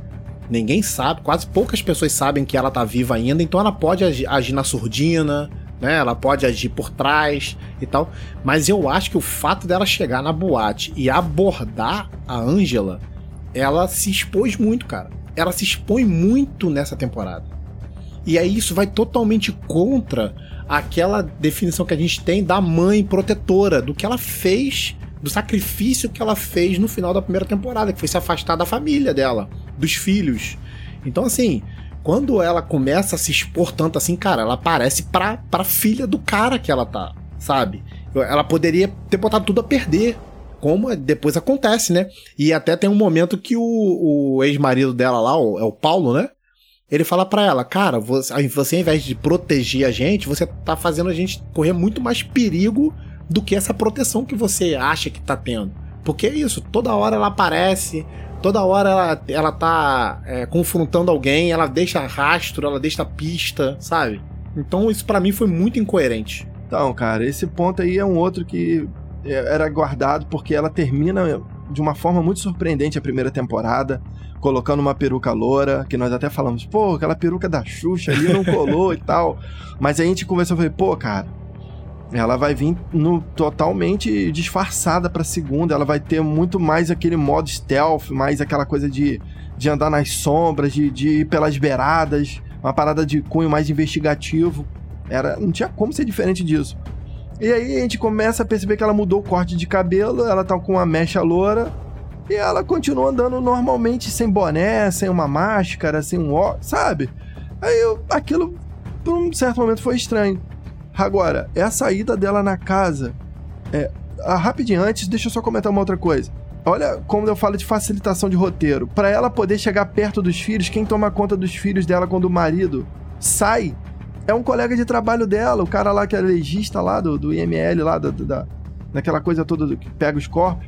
Speaker 7: Ninguém sabe, quase poucas pessoas sabem que ela tá viva ainda, então ela pode agir, agir na surdina, né? Ela pode agir por trás e tal. Mas eu acho que o fato dela chegar na boate e abordar a Angela, ela se expôs muito, cara. Ela se expõe muito nessa temporada. E aí isso vai totalmente contra aquela definição que a gente tem da mãe protetora, do que ela fez, do sacrifício que ela fez no final da primeira temporada, que foi se afastar da família dela, dos filhos. Então, assim, quando ela começa a se expor tanto assim, cara, ela parece pra, pra filha do cara que ela tá, sabe? Ela poderia ter botado tudo a perder. Como depois acontece, né? E até tem um momento que o, o ex-marido dela lá, o, é o Paulo, né? Ele fala para ela, cara, você, você ao invés de proteger a gente, você tá fazendo a gente correr muito mais perigo do que essa proteção que você acha que tá tendo. Porque é isso, toda hora ela aparece, toda hora ela, ela tá é, confrontando alguém, ela deixa rastro, ela deixa pista, sabe? Então isso para mim foi muito incoerente.
Speaker 5: Então, cara, esse ponto aí é um outro que é, era guardado porque ela termina de uma forma muito surpreendente a primeira temporada colocando uma peruca loura, que nós até falamos, pô, aquela peruca da Xuxa ali não colou e tal. Mas a gente conversou e falei, pô, cara, ela vai vir no, totalmente disfarçada pra segunda, ela vai ter muito mais aquele modo stealth, mais aquela coisa de, de andar nas sombras, de, de ir pelas beiradas, uma parada de cunho mais investigativo. Era, não tinha como ser diferente disso. E aí a gente começa a perceber que ela mudou o corte de cabelo, ela tá com uma mecha loura, e ela continua andando normalmente, sem boné, sem uma máscara, sem um ó, sabe? Aí eu, aquilo, por um certo momento, foi estranho. Agora, é a saída dela na casa. É, a, rapidinho, antes, deixa eu só comentar uma outra coisa. Olha como eu falo de facilitação de roteiro. Para ela poder chegar perto dos filhos, quem toma conta dos filhos dela quando o marido sai é um colega de trabalho dela, o cara lá que é legista lá do, do IML, lá da, da, daquela coisa toda do, que pega os corpos.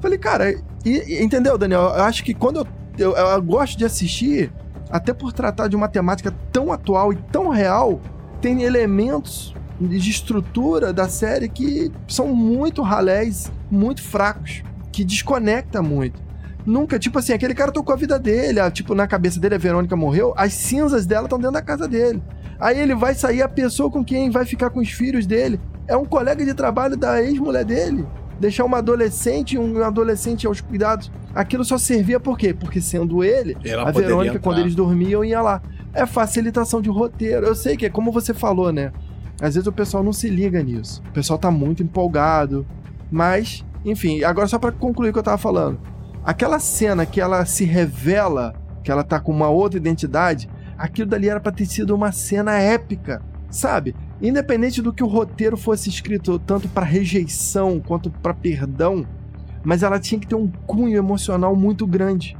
Speaker 5: Falei, cara, e, entendeu, Daniel? Eu acho que quando eu, eu, eu gosto de assistir, até por tratar de uma temática tão atual e tão real, tem elementos de estrutura da série que são muito ralés, muito fracos, que desconecta muito. Nunca, tipo assim, aquele cara tocou a vida dele, a, tipo, na cabeça dele a Verônica morreu, as cinzas dela estão dentro da casa dele. Aí ele vai sair a pessoa com quem vai ficar com os filhos dele. É um colega de trabalho da ex-mulher dele deixar uma adolescente, um adolescente aos cuidados. Aquilo só servia por quê? Porque sendo ele, Ela a Verônica, quando eles dormiam, ia lá. É facilitação de roteiro. Eu sei que é como você falou, né? Às vezes o pessoal não se liga nisso. O pessoal tá muito empolgado. Mas, enfim, agora só para concluir o que eu tava falando. Aquela cena que ela se revela que ela tá com uma outra identidade, aquilo dali era pra ter sido uma cena épica, sabe? Independente do que o roteiro fosse escrito tanto para rejeição quanto para perdão, mas ela tinha que ter um cunho emocional muito grande.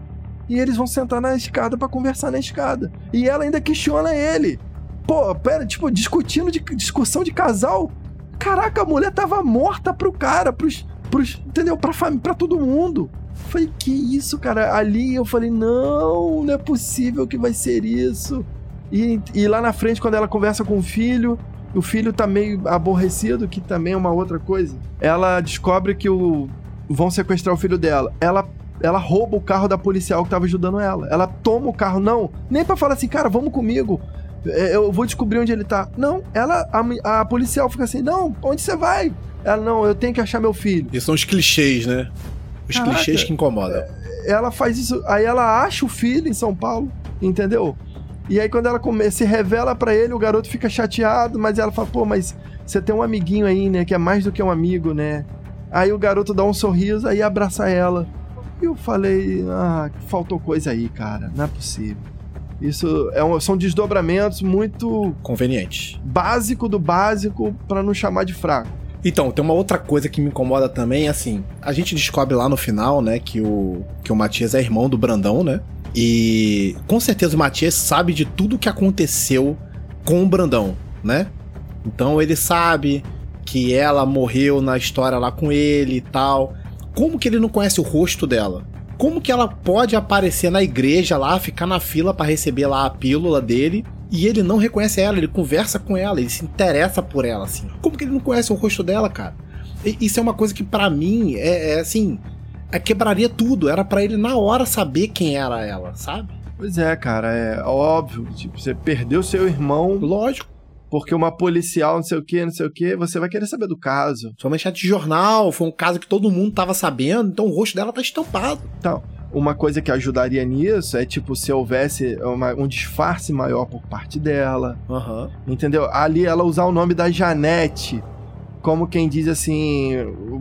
Speaker 5: E eles vão sentar na escada para conversar na escada. E ela ainda questiona ele. Pô, pera, tipo, discutindo de discussão de casal. Caraca, a mulher tava morta pro cara, pros, pros entendeu? Pra, família, pra todo mundo. falei, que isso, cara? Ali eu falei, não, não é possível que vai ser isso. E, e lá na frente, quando ela conversa com o filho, o filho tá meio aborrecido, que também é uma outra coisa. Ela descobre que o vão sequestrar o filho dela. Ela ela rouba o carro da policial que tava ajudando ela. Ela toma o carro, não, nem para falar assim, cara, vamos comigo. É, eu vou descobrir onde ele tá. Não, ela a, a policial fica assim: "Não, onde você vai?" Ela não, eu tenho que achar meu filho.
Speaker 7: E são os clichês, né? Os Caraca, clichês que incomodam.
Speaker 5: Ela faz isso, aí ela acha o filho em São Paulo, entendeu? E aí quando ela come, se revela para ele, o garoto fica chateado, mas ela fala, pô, mas você tem um amiguinho aí, né, que é mais do que um amigo, né? Aí o garoto dá um sorriso, aí abraça ela. E eu falei, ah, faltou coisa aí, cara, não é possível. Isso é um, são desdobramentos muito
Speaker 7: convenientes.
Speaker 5: Básico do básico para não chamar de fraco.
Speaker 7: Então, tem uma outra coisa que me incomoda também, assim, a gente descobre lá no final, né, que o que o Matias é irmão do Brandão, né? E com certeza o Matias sabe de tudo que aconteceu com o Brandão, né? Então ele sabe que ela morreu na história lá com ele e tal. Como que ele não conhece o rosto dela? Como que ela pode aparecer na igreja lá, ficar na fila para receber lá a pílula dele e ele não reconhece ela, ele conversa com ela, ele se interessa por ela, assim. Como que ele não conhece o rosto dela, cara? E, isso é uma coisa que para mim é, é assim, quebraria tudo. Era para ele na hora saber quem era ela, sabe?
Speaker 5: Pois é, cara, é óbvio. Tipo, você perdeu seu irmão.
Speaker 7: Lógico.
Speaker 5: Porque uma policial, não sei o que, não sei o que, você vai querer saber do caso.
Speaker 7: Foi uma manchete de jornal, foi um caso que todo mundo tava sabendo, então o rosto dela tá estampado.
Speaker 5: Então, uma coisa que ajudaria nisso é, tipo, se houvesse uma, um disfarce maior por parte dela.
Speaker 7: Uhum.
Speaker 5: Entendeu? Ali ela usar o nome da Janete como quem diz assim: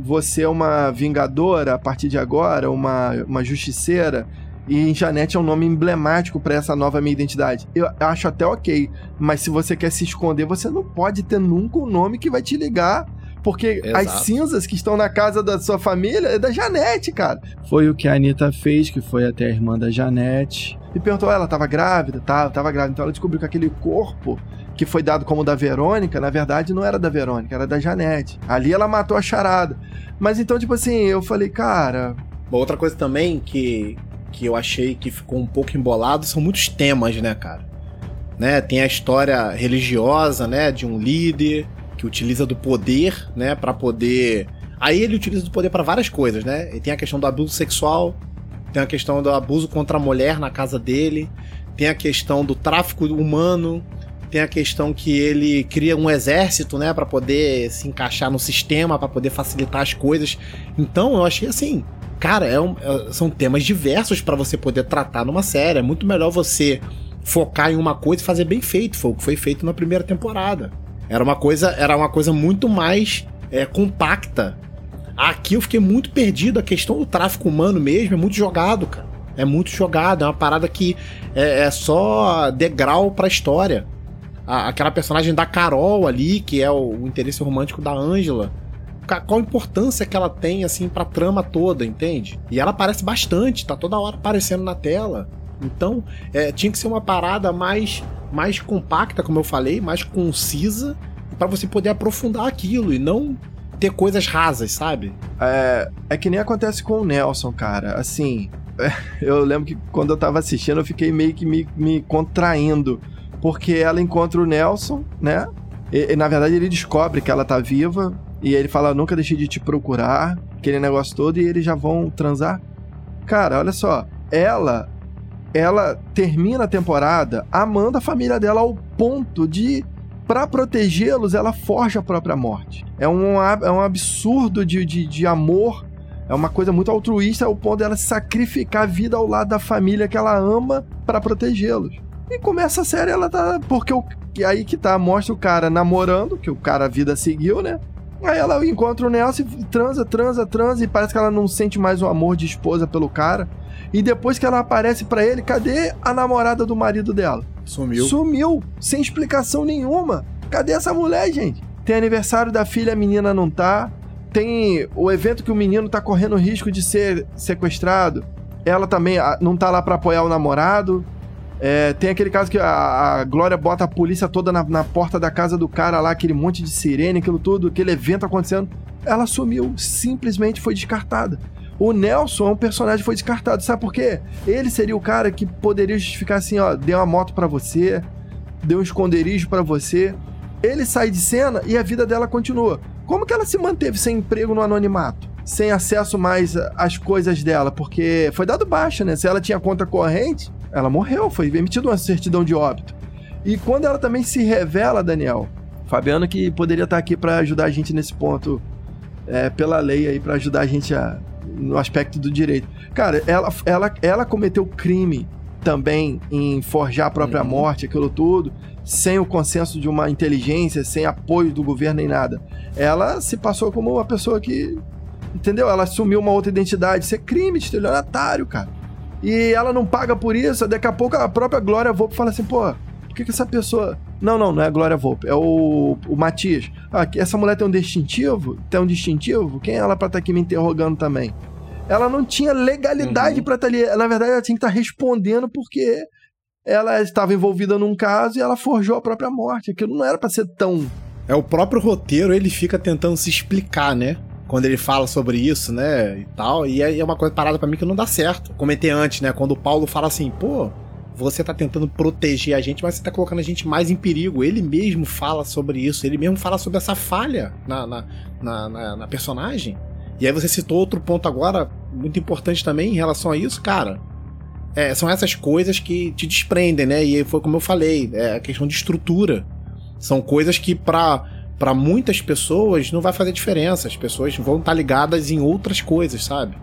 Speaker 5: você é uma vingadora a partir de agora, uma, uma justiceira. E Janete é um nome emblemático para essa nova minha identidade. Eu acho até ok, mas se você quer se esconder, você não pode ter nunca um nome que vai te ligar porque Exato. as cinzas que estão na casa da sua família é da Janete, cara. Foi o que a Anitta fez, que foi até a irmã da Janete. E perguntou, ela tava grávida? Tava, tava grávida. Então ela descobriu que aquele corpo que foi dado como da Verônica, na verdade não era da Verônica, era da Janete. Ali ela matou a charada. Mas então, tipo assim, eu falei, cara.
Speaker 7: Outra coisa também que, que eu achei que ficou um pouco embolado são muitos temas, né, cara? Né? Tem a história religiosa, né, de um líder que utiliza do poder, né, para poder. Aí ele utiliza do poder para várias coisas, né? E tem a questão do abuso sexual, tem a questão do abuso contra a mulher na casa dele, tem a questão do tráfico humano, tem a questão que ele cria um exército, né, para poder se encaixar no sistema, para poder facilitar as coisas. Então eu achei assim, cara, é um, é, são temas diversos para você poder tratar numa série. É muito melhor você focar em uma coisa e fazer bem feito. Foi o que foi feito na primeira temporada. Era uma coisa, era uma coisa muito mais é, compacta. Aqui eu fiquei muito perdido. A questão do tráfico humano mesmo é muito jogado, cara. É muito jogado. É uma parada que é, é só degrau pra história a, aquela personagem da Carol ali, que é o, o interesse romântico da Angela. Qual a importância que ela tem, assim, pra trama toda, entende? E ela aparece bastante, tá toda hora aparecendo na tela. Então, é, tinha que ser uma parada mais, mais compacta, como eu falei, mais concisa, para você poder aprofundar aquilo e não ter coisas rasas, sabe?
Speaker 5: É, é que nem acontece com o Nelson, cara. Assim, eu lembro que quando eu tava assistindo, eu fiquei meio que me, me contraindo porque ela encontra o Nelson, né? E, e, na verdade ele descobre que ela tá viva e ele fala: Nunca deixei de te procurar, aquele negócio todo, e eles já vão transar. Cara, olha só, ela ela termina a temporada amando a família dela ao ponto de, para protegê-los, ela forja a própria morte. É um, é um absurdo de, de, de amor, é uma coisa muito altruísta ao ponto dela sacrificar a vida ao lado da família que ela ama para protegê-los. E começa a série, ela tá. Porque o, aí que tá, mostra o cara namorando, que o cara a vida seguiu, né? Aí ela encontra o Nelson e transa, transa, transa, e parece que ela não sente mais o amor de esposa pelo cara. E depois que ela aparece para ele, cadê a namorada do marido dela?
Speaker 7: Sumiu.
Speaker 5: Sumiu, sem explicação nenhuma. Cadê essa mulher, gente? Tem aniversário da filha, a menina não tá. Tem o evento que o menino tá correndo risco de ser sequestrado. Ela também ah, não tá lá para apoiar o namorado. É, tem aquele caso que a, a, Glória bota a polícia toda na, na, porta da casa do cara lá, aquele monte de sirene, aquilo tudo, aquele evento acontecendo. Ela sumiu, simplesmente foi descartada. O Nelson é um personagem que foi descartado, sabe por quê? Ele seria o cara que poderia justificar assim, ó, deu uma moto para você, deu um esconderijo para você. Ele sai de cena e a vida dela continua. Como que ela se manteve sem emprego no anonimato? Sem acesso mais às coisas dela? Porque foi dado baixa, né? Se ela tinha conta corrente, ela morreu, foi emitida uma certidão de óbito. E quando ela também se revela, Daniel, Fabiano que poderia estar aqui para ajudar a gente nesse ponto, é, pela lei aí, para ajudar a gente a, no aspecto do direito. Cara, ela, ela, ela cometeu crime também em forjar a própria uhum. morte, aquilo tudo, sem o consenso de uma inteligência, sem apoio do governo nem nada. Ela se passou como uma pessoa que, entendeu? Ela assumiu uma outra identidade. Isso é crime de estelionatário, cara e ela não paga por isso, daqui a pouco a própria Glória Volpe fala assim, pô, por que, que essa pessoa. Não, não, não é a Glória Volpe, é o, o Matias. Ah, essa mulher tem um distintivo? Tem um distintivo? Quem é ela pra estar tá aqui me interrogando também? Ela não tinha legalidade uhum. pra estar tá ali. Na verdade, ela tinha que estar tá respondendo porque ela estava envolvida num caso e ela forjou a própria morte. Aquilo não era para ser tão.
Speaker 7: É o próprio roteiro, ele fica tentando se explicar, né? quando ele fala sobre isso, né, e tal, e é uma coisa parada para mim que não dá certo. Comentei antes, né, quando o Paulo fala assim, pô, você tá tentando proteger a gente, mas você tá colocando a gente mais em perigo. Ele mesmo fala sobre isso, ele mesmo fala sobre essa falha na, na, na, na, na personagem. E aí você citou outro ponto agora, muito importante também em relação a isso, cara. É, são essas coisas que te desprendem, né? E foi como eu falei, é a questão de estrutura. São coisas que para para muitas pessoas não vai fazer diferença. As pessoas vão estar tá ligadas em outras coisas, sabe?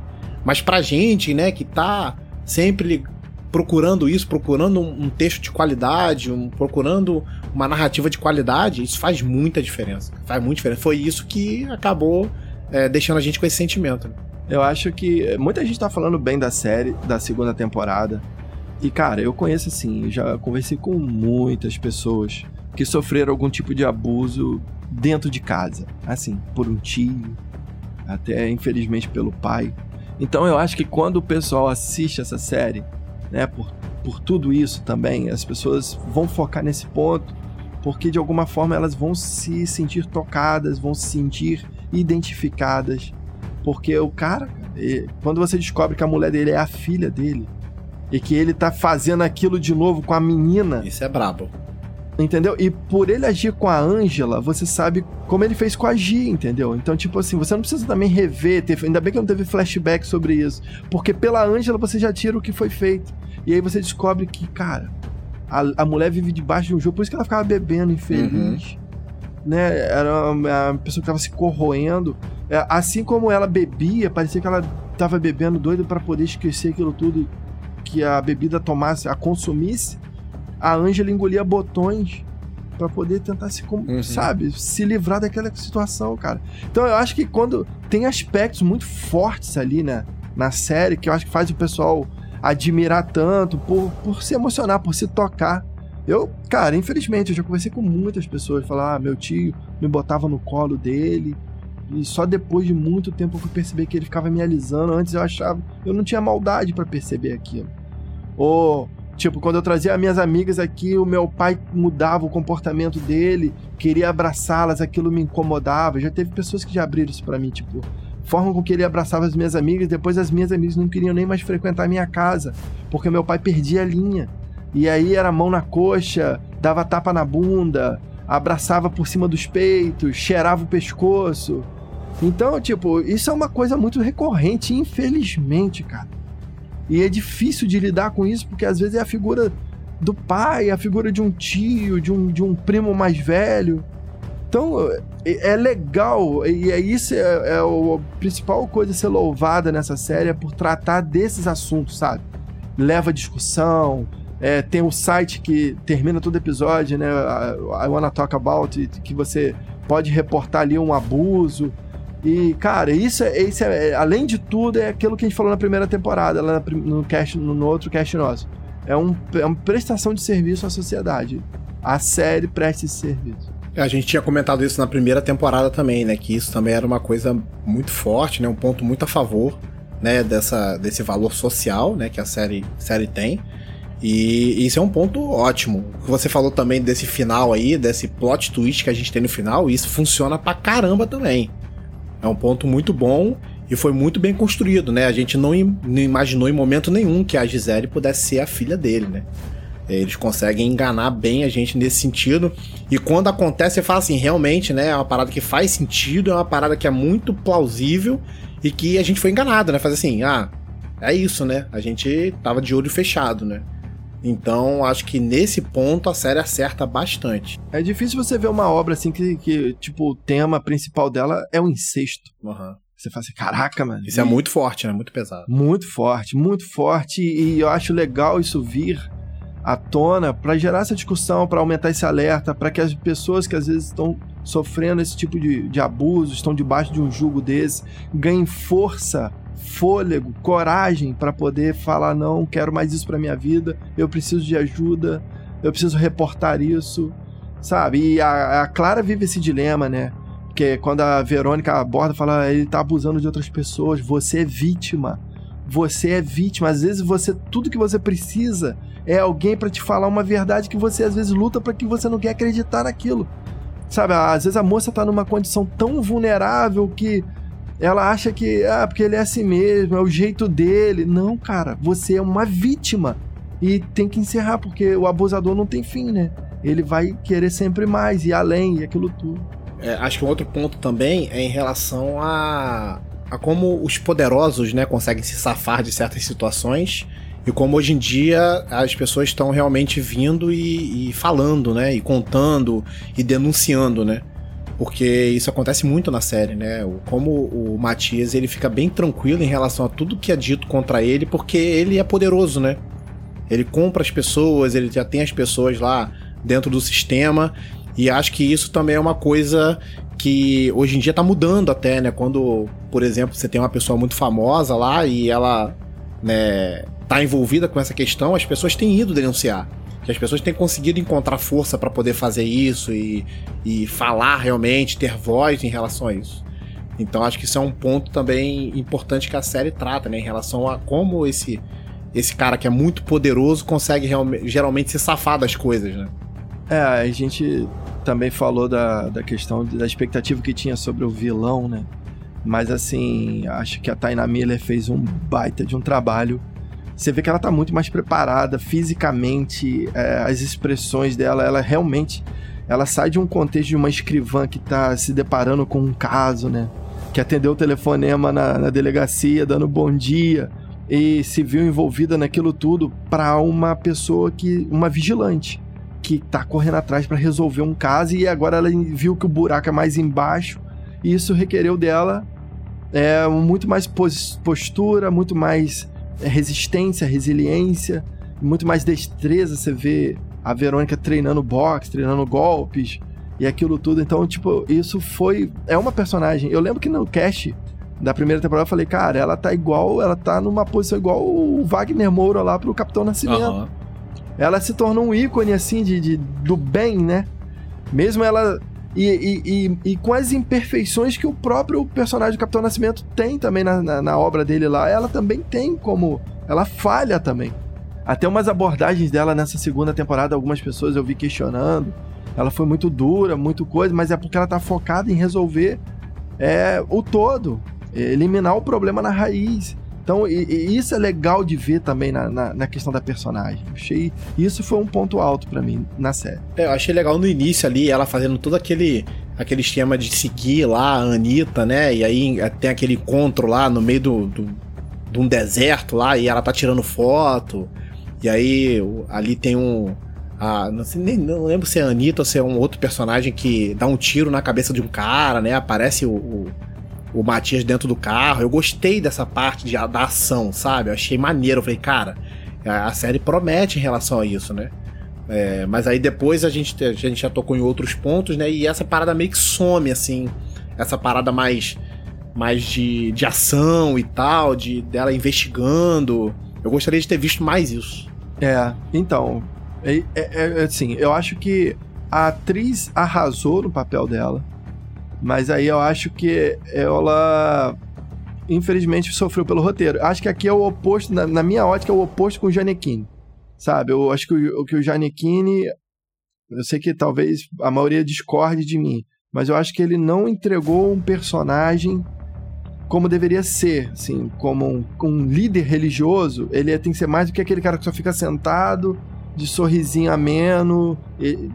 Speaker 7: Mas pra gente, né, que tá sempre procurando isso, procurando um, texto de qualidade, um, procurando uma narrativa de qualidade, isso faz muita diferença. Faz muita diferença. Foi isso que acabou é, deixando a gente com esse sentimento.
Speaker 5: Eu acho que muita gente tá falando bem da série, da segunda temporada. E, cara, eu conheço assim, já conversei com muitas pessoas que sofreram algum tipo de abuso dentro de casa. Assim, por um tio, até infelizmente pelo pai. Então eu acho que quando o pessoal assiste essa série, né, por, por tudo isso também, as pessoas vão focar nesse ponto, porque de alguma forma elas vão se sentir tocadas, vão se sentir identificadas, porque o cara, quando você descobre que a mulher dele é a filha dele, e que ele tá fazendo aquilo de novo com a menina.
Speaker 7: Isso é brabo.
Speaker 5: Entendeu? E por ele agir com a Ângela, você sabe como ele fez com a Gi, entendeu? Então, tipo assim, você não precisa também rever, ter, ainda bem que não teve flashback sobre isso. Porque pela Ângela você já tira o que foi feito. E aí você descobre que, cara, a, a mulher vive debaixo de um jogo, por isso que ela ficava bebendo infeliz. Uhum. Né? Era uma, uma pessoa que estava se corroendo. É, assim como ela bebia, parecia que ela estava bebendo doido para poder esquecer aquilo tudo que a bebida tomasse, a consumisse a Angela engolia botões para poder tentar se, uhum. sabe, se livrar daquela situação, cara. Então eu acho que quando tem aspectos muito fortes ali, né, na série, que eu acho que faz o pessoal admirar tanto, por, por se emocionar, por se tocar. Eu, cara, infelizmente, eu já conversei com muitas pessoas, falar, ah, meu tio me botava no colo dele, e só depois de muito tempo eu fui perceber que ele ficava me alisando. Antes eu achava, eu não tinha maldade para perceber aquilo. Ou Tipo, quando eu trazia minhas amigas aqui, o meu pai mudava o comportamento dele, queria abraçá-las, aquilo me incomodava. Já teve pessoas que já abriram isso para mim, tipo, forma com que ele abraçava as minhas amigas, depois as minhas amigas não queriam nem mais frequentar a minha casa, porque meu pai perdia a linha. E aí era mão na coxa, dava tapa na bunda, abraçava por cima dos peitos, cheirava o pescoço. Então, tipo, isso é uma coisa muito recorrente, infelizmente, cara. E é difícil de lidar com isso, porque às vezes é a figura do pai, a figura de um tio, de um, de um primo mais velho. Então, é, é legal, e é isso é, é a principal coisa a ser louvada nessa série, é por tratar desses assuntos, sabe? Leva discussão, é, tem um site que termina todo episódio, né? I Wanna Talk About, que você pode reportar ali um abuso. E, cara, isso, é, isso é, além de tudo, é aquilo que a gente falou na primeira temporada, lá no, cast, no outro cast nosso. É, um, é uma prestação de serviço à sociedade. A série presta esse serviço.
Speaker 7: A gente tinha comentado isso na primeira temporada também, né? Que isso também era uma coisa muito forte, né? Um ponto muito a favor, né? Dessa, desse valor social, né? Que a série, série tem. E isso é um ponto ótimo. Você falou também desse final aí, desse plot twist que a gente tem no final, isso funciona pra caramba também. É um ponto muito bom e foi muito bem construído, né? A gente não, não imaginou em momento nenhum que a Gisele pudesse ser a filha dele, né? Eles conseguem enganar bem a gente nesse sentido. E quando acontece, você fala assim, realmente, né? É uma parada que faz sentido, é uma parada que é muito plausível e que a gente foi enganado, né? Fazer assim, ah, é isso, né? A gente tava de olho fechado, né? Então, acho que nesse ponto a série acerta bastante.
Speaker 5: É difícil você ver uma obra assim que, que tipo, o tema principal dela é o incesto.
Speaker 7: Uhum.
Speaker 5: Você fala assim, caraca, mano.
Speaker 7: Isso é muito forte, né? Muito pesado.
Speaker 5: Muito forte, muito forte. E eu acho legal isso vir à tona para gerar essa discussão, para aumentar esse alerta, para que as pessoas que às vezes estão sofrendo esse tipo de, de abuso, estão debaixo de um jugo desse, ganhem força fôlego, coragem para poder falar não, quero mais isso para minha vida, eu preciso de ajuda, eu preciso reportar isso, sabe? E a, a Clara vive esse dilema, né? Porque quando a Verônica aborda, fala, ele tá abusando de outras pessoas, você é vítima. Você é vítima. Às vezes você tudo que você precisa é alguém para te falar uma verdade que você às vezes luta para que você não quer acreditar naquilo. Sabe, às vezes a moça tá numa condição tão vulnerável que ela acha que, ah, porque ele é assim mesmo, é o jeito dele. Não, cara, você é uma vítima. E tem que encerrar, porque o abusador não tem fim, né? Ele vai querer sempre mais, e além, e aquilo tudo.
Speaker 7: É, acho que um outro ponto também é em relação a, a como os poderosos né, conseguem se safar de certas situações e como hoje em dia as pessoas estão realmente vindo e, e, falando, né? E contando e denunciando, né? Porque isso acontece muito na série, né? Como o Matias ele fica bem tranquilo em relação a tudo que é dito contra ele, porque ele é poderoso, né? Ele compra as pessoas, ele já tem as pessoas lá dentro do sistema e acho que isso também é uma coisa que hoje em dia tá mudando até, né? Quando, por exemplo, você tem uma pessoa muito famosa lá e ela, né, tá envolvida com essa questão, as pessoas têm ido denunciar. As pessoas têm conseguido encontrar força para poder fazer isso e, e falar realmente, ter voz em relação a isso. Então acho que isso é um ponto também importante que a série trata, né? Em relação a como esse, esse cara que é muito poderoso consegue geralmente se safar das coisas, né?
Speaker 5: É, a gente também falou da, da questão da expectativa que tinha sobre o vilão, né? Mas assim, acho que a Taina Miller fez um baita de um trabalho. Você vê que ela tá muito mais preparada fisicamente, é, as expressões dela, ela realmente ela sai de um contexto de uma escrivã que tá se deparando com um caso, né? Que atendeu o telefonema na, na delegacia, dando bom dia, e se viu envolvida naquilo tudo para uma pessoa que. uma vigilante que tá correndo atrás para resolver um caso e agora ela viu que o buraco é mais embaixo e isso requereu dela é, muito mais postura, muito mais resistência, resiliência, muito mais destreza. Você vê a Verônica treinando boxe, treinando golpes e aquilo tudo. Então, tipo, isso foi. É uma personagem. Eu lembro que no cast da primeira temporada eu falei, cara, ela tá igual, ela tá numa posição igual o Wagner Moura lá pro Capitão Nascimento. Uhum ela se tornou um ícone, assim, de, de do bem, né? Mesmo ela. E, e, e, e, com as imperfeições que o próprio personagem do Capitão Nascimento tem também na, na, na, obra dele lá, ela também tem como. Ela falha também. Até umas abordagens dela nessa segunda temporada, algumas pessoas eu vi questionando. Ela foi muito dura, muito coisa, mas é porque ela tá focada em resolver é, o todo, eliminar o problema na raiz. Então, e, e isso é legal de ver também na, na, na, questão da personagem. Achei. Isso foi um ponto alto para mim na série.
Speaker 7: É, eu achei legal no início ali, ela fazendo todo aquele aquele esquema de seguir lá a Anitta, né? E aí é, tem aquele encontro lá no meio do, do, de um deserto lá, e ela tá tirando foto. E aí ali tem um. A, não, sei, nem, não lembro se é a Anitta ou se é um outro personagem que dá um tiro na cabeça de um cara, né? Aparece o, o o Matias dentro do carro. Eu gostei dessa parte de, da ação, sabe? Eu achei maneiro. Eu falei, cara, a série promete em relação a isso, né? É, mas aí depois a gente, a gente já tocou em outros pontos, né? E essa parada meio que some, assim. Essa parada mais, mais de, de ação e tal, de dela investigando. Eu gostaria de ter visto mais isso.
Speaker 5: É, então. É, é, é assim, eu acho que a atriz arrasou no papel dela. Mas aí eu acho que ela infelizmente sofreu pelo roteiro. Acho que aqui é o oposto, na, na minha ótica, é o oposto com o Janequine. Sabe? Eu acho que o, que o Janequine. Eu sei que talvez a maioria discorde de mim, mas eu acho que ele não entregou um personagem como deveria ser, assim, como um, um líder religioso, ele tem que ser mais do que aquele cara que só fica sentado, de sorrisinho ameno,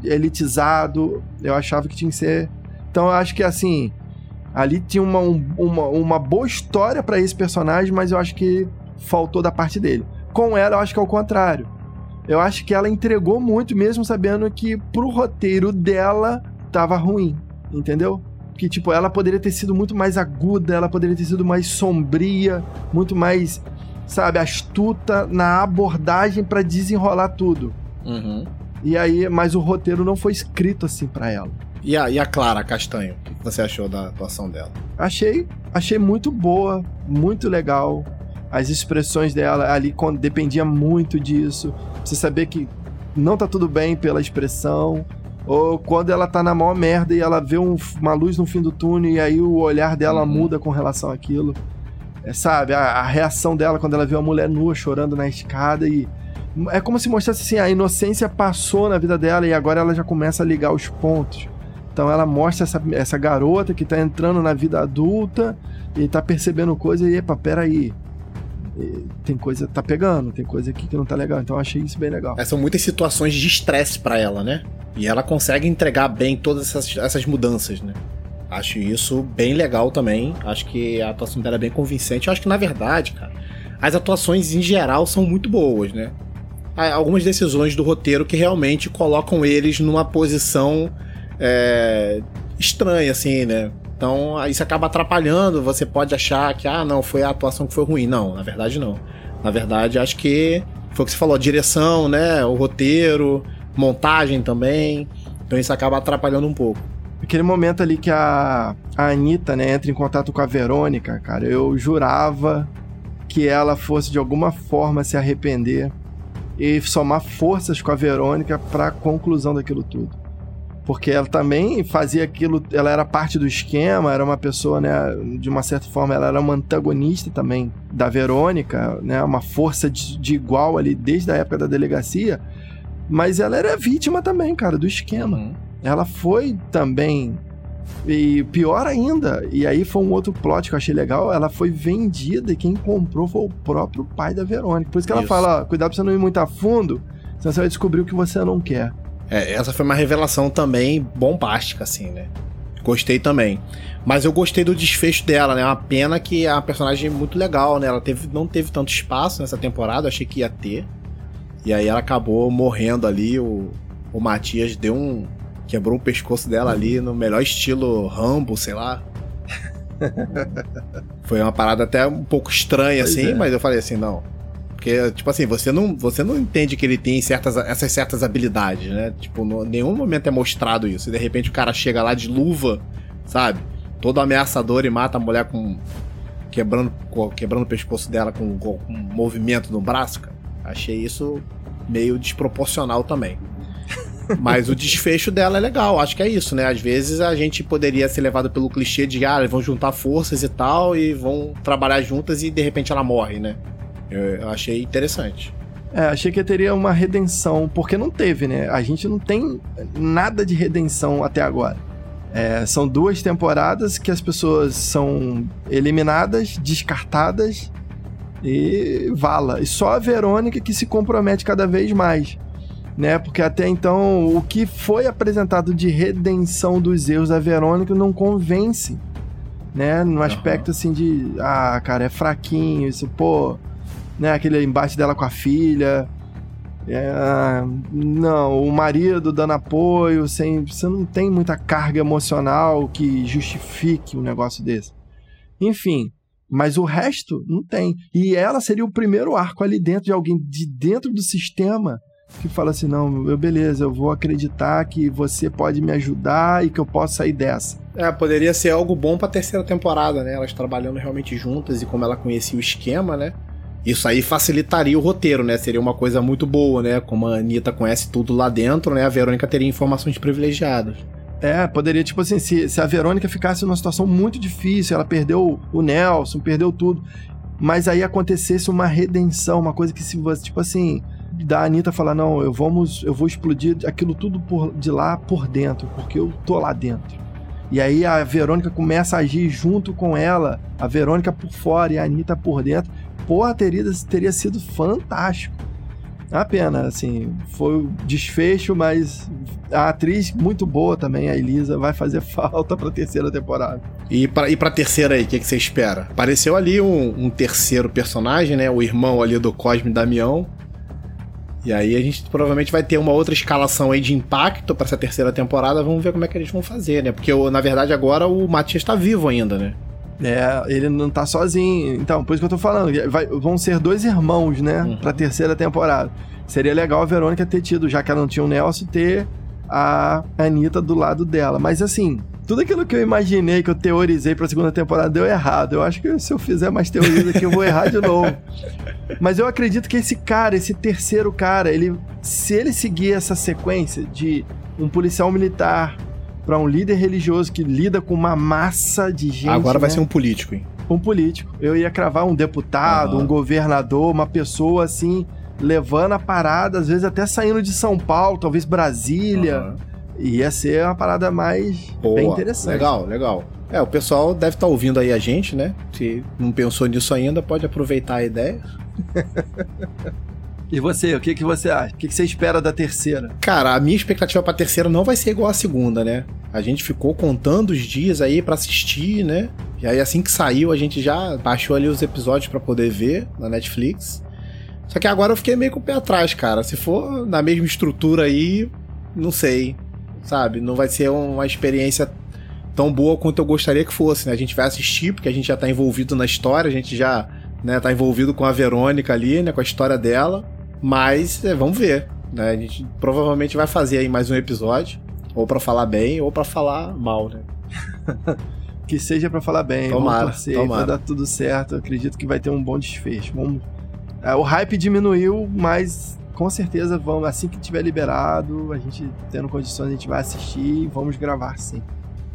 Speaker 5: elitizado. Eu achava que tinha que ser então eu acho que assim, ali tinha uma, uma, uma boa história para esse personagem, mas eu acho que faltou da parte dele. Com ela, eu acho que é o contrário. Eu acho que ela entregou muito, mesmo sabendo que pro roteiro dela tava ruim, entendeu? Que, tipo, ela poderia ter sido muito mais aguda, ela poderia ter sido mais sombria, muito mais, sabe, astuta na abordagem para desenrolar tudo.
Speaker 7: Uhum.
Speaker 5: E aí, mas o roteiro não foi escrito assim para ela.
Speaker 7: E a, e a Clara Castanho, o que você achou da atuação dela?
Speaker 5: Achei, achei muito boa, muito legal. As expressões dela ali dependia muito disso. Você saber que não tá tudo bem pela expressão, ou quando ela tá na maior merda e ela vê um, uma luz no fim do túnel e aí o olhar dela uhum. muda com relação àquilo. É, sabe, a, a, reação dela quando ela vê uma mulher nua chorando na escada e é como se mostrasse assim, a inocência passou na vida dela e agora ela já começa a ligar os pontos. Então ela mostra essa, essa garota que tá entrando na vida adulta ele tá percebendo coisa e, epa, peraí. E Tem coisa, tá pegando, tem coisa aqui que não tá legal. Então eu achei isso bem legal.
Speaker 7: São muitas situações de estresse pra ela, né? E ela consegue entregar bem todas essas, essas mudanças, né? Acho isso bem legal também. Acho que a atuação dela é bem convincente. Eu acho que, na verdade, cara, as atuações em geral são muito boas, né? Há algumas decisões do roteiro que realmente colocam eles numa posição é, estranha, assim, né? Então isso acaba atrapalhando. Você pode achar que, ah, não, foi a atuação que foi ruim. Não, na verdade não. Na verdade, acho que foi o que você falou, a direção, né? O roteiro, montagem também. Então isso acaba atrapalhando um pouco.
Speaker 5: Aquele momento ali que a, a Anitta, né, entra em contato com a Verônica, cara, eu jurava que ela fosse de alguma forma se arrepender e somar forças com a Verônica pra conclusão daquilo tudo. Porque ela também fazia aquilo, ela era parte do esquema, era uma pessoa, né, de uma certa forma, ela era uma antagonista também da Verônica, né, uma força de, de igual ali desde a época da delegacia, mas ela era vítima também, cara, do esquema. Ela foi também. E pior ainda, e aí foi um outro plot que eu achei legal, ela foi vendida e quem comprou foi o próprio pai da Verônica. Por isso que ela
Speaker 7: Isso.
Speaker 5: fala, ó, cuidado pra você não ir muito a fundo, senão você vai descobrir o que você não quer.
Speaker 7: É, essa foi uma revelação também bombástica, assim, né? Gostei também. Mas eu gostei do desfecho dela, né? É uma pena que é uma personagem muito legal, né? Ela teve, não teve tanto espaço nessa temporada, achei que ia ter. E aí ela acabou morrendo ali. O, o Matias deu um. Quebrou o pescoço dela ali no melhor estilo Rambo, sei lá. Foi uma parada até um pouco estranha,
Speaker 5: Pois
Speaker 7: assim,
Speaker 5: é.
Speaker 7: mas eu falei assim, não. Porque, tipo assim, você não, você não entende que ele tem certas, essas certas habilidades, né? Tipo, em nenhum momento é mostrado isso. E de repente o cara chega lá de luva, sabe? Todo ameaçador e mata a mulher com. quebrando, quebrando o pescoço dela com, com um movimento no braço, cara. Achei isso meio desproporcional também. Mas o desfecho dela é legal, acho que é isso, né? Às vezes a gente poderia ser levado pelo clichê de, ah, eles vão juntar forças e tal, e vão trabalhar juntas e de repente ela morre, né? Eu, eu achei interessante.
Speaker 5: É, achei que teria uma redenção, porque não teve, né? A gente não tem nada de redenção até agora. É, são duas temporadas que as pessoas são eliminadas, descartadas e vala. E só a Verônica que se compromete cada vez mais. Né? Porque até então o que foi apresentado de redenção dos erros da Verônica não convence. Né? No aspecto assim de, ah, cara, é fraquinho, isso, pô, né? Aquele embate dela com a filha. É, não, o marido dando apoio, sem, você não tem muita carga emocional que justifique um negócio desse. Enfim, mas o resto não tem. E ela seria o primeiro arco ali dentro de alguém de dentro do sistema que fala assim: não, eu, beleza, eu vou acreditar que você pode me ajudar e que eu posso sair dessa.
Speaker 7: É, poderia ser algo bom pra terceira temporada, né? Elas trabalhando realmente juntas e como ela conhecia o esquema, né? Isso aí facilitaria o roteiro, né? Seria uma coisa muito boa, né? Como a Anitta conhece tudo lá dentro, né? A Verônica teria informações privilegiadas.
Speaker 5: É, poderia, tipo assim, se, se a Verônica ficasse numa situação muito difícil, ela perdeu o Nelson, perdeu tudo, mas aí acontecesse uma redenção, uma coisa que se você, tipo assim, da Anitta falar, não, eu vamos, eu vou explodir aquilo tudo por, de lá por dentro, porque eu tô lá dentro. E aí a Verônica começa a agir junto com ela, a Verônica por fora e a Anitta por dentro. Porra, teria, teria sido fantástico. Uma pena, assim, foi o desfecho, mas a atriz muito boa também, a Elisa, vai fazer falta pra terceira temporada.
Speaker 7: E pra, e pra terceira aí, o que, que você espera? Apareceu ali um, um terceiro personagem, né? O irmão ali do Cosme Damião. E aí a gente provavelmente vai ter uma outra escalação aí de impacto pra essa terceira temporada. Vamos ver como é que eles vão fazer, né? Porque, na verdade, agora o Matias tá vivo ainda, né?
Speaker 5: É, ele não tá sozinho. Então, por isso que eu tô falando, vai- vão ser dois irmãos, né,
Speaker 7: Uhum.
Speaker 5: pra terceira temporada. Seria legal a Verônica ter tido, já que ela não tinha o Nelson, ter a Anitta do lado dela. Mas assim, tudo aquilo que eu imaginei, que eu teorizei pra segunda temporada, deu errado. Eu acho que se eu fizer mais teorias aqui, eu vou errar de novo. Mas eu acredito que esse cara, esse terceiro cara, ele, se ele seguir essa sequência de um policial militar pra um líder religioso que lida com uma massa de gente.
Speaker 7: agora vai
Speaker 5: né?
Speaker 7: ser um político, hein?
Speaker 5: um político. Eu ia cravar um deputado,
Speaker 7: Aham.
Speaker 5: um governador, uma pessoa assim, levando a parada, às vezes até saindo de São Paulo, talvez Brasília.
Speaker 7: Aham.
Speaker 5: Ia ser uma parada mais
Speaker 7: Boa.
Speaker 5: bem interessante.
Speaker 7: Legal, legal. É, o pessoal deve estar ouvindo aí a gente, né? Se não pensou nisso ainda, pode aproveitar a ideia.
Speaker 5: E você, o que, que você acha? O que, que você espera da terceira?
Speaker 7: Cara, a minha expectativa pra terceira não vai ser igual à segunda, né? A gente ficou contando os dias aí pra assistir, né? E aí assim que saiu, a gente já baixou ali os episódios pra poder ver na Netflix. Só que agora eu fiquei meio com o pé atrás, cara. Se for na mesma estrutura aí, não sei. Sabe? Não vai ser uma experiência tão boa quanto eu gostaria que fosse, né? A gente vai assistir, porque a gente já tá envolvido na história, a gente já né, tá envolvido com a Verônica ali, né? Com a história dela. Mas é, vamos ver. Né? A gente provavelmente vai fazer aí mais um episódio. Ou pra falar bem, ou pra falar mal, né?
Speaker 5: Que seja pra falar bem,
Speaker 7: Tomara,
Speaker 5: vamos torcer,
Speaker 7: tomara.
Speaker 5: vai dar tudo certo. Eu acredito que vai ter um bom desfecho. Vamos... É, o hype diminuiu, mas com certeza vamos, assim que tiver liberado, a gente tendo condições, a gente vai assistir e vamos gravar sim.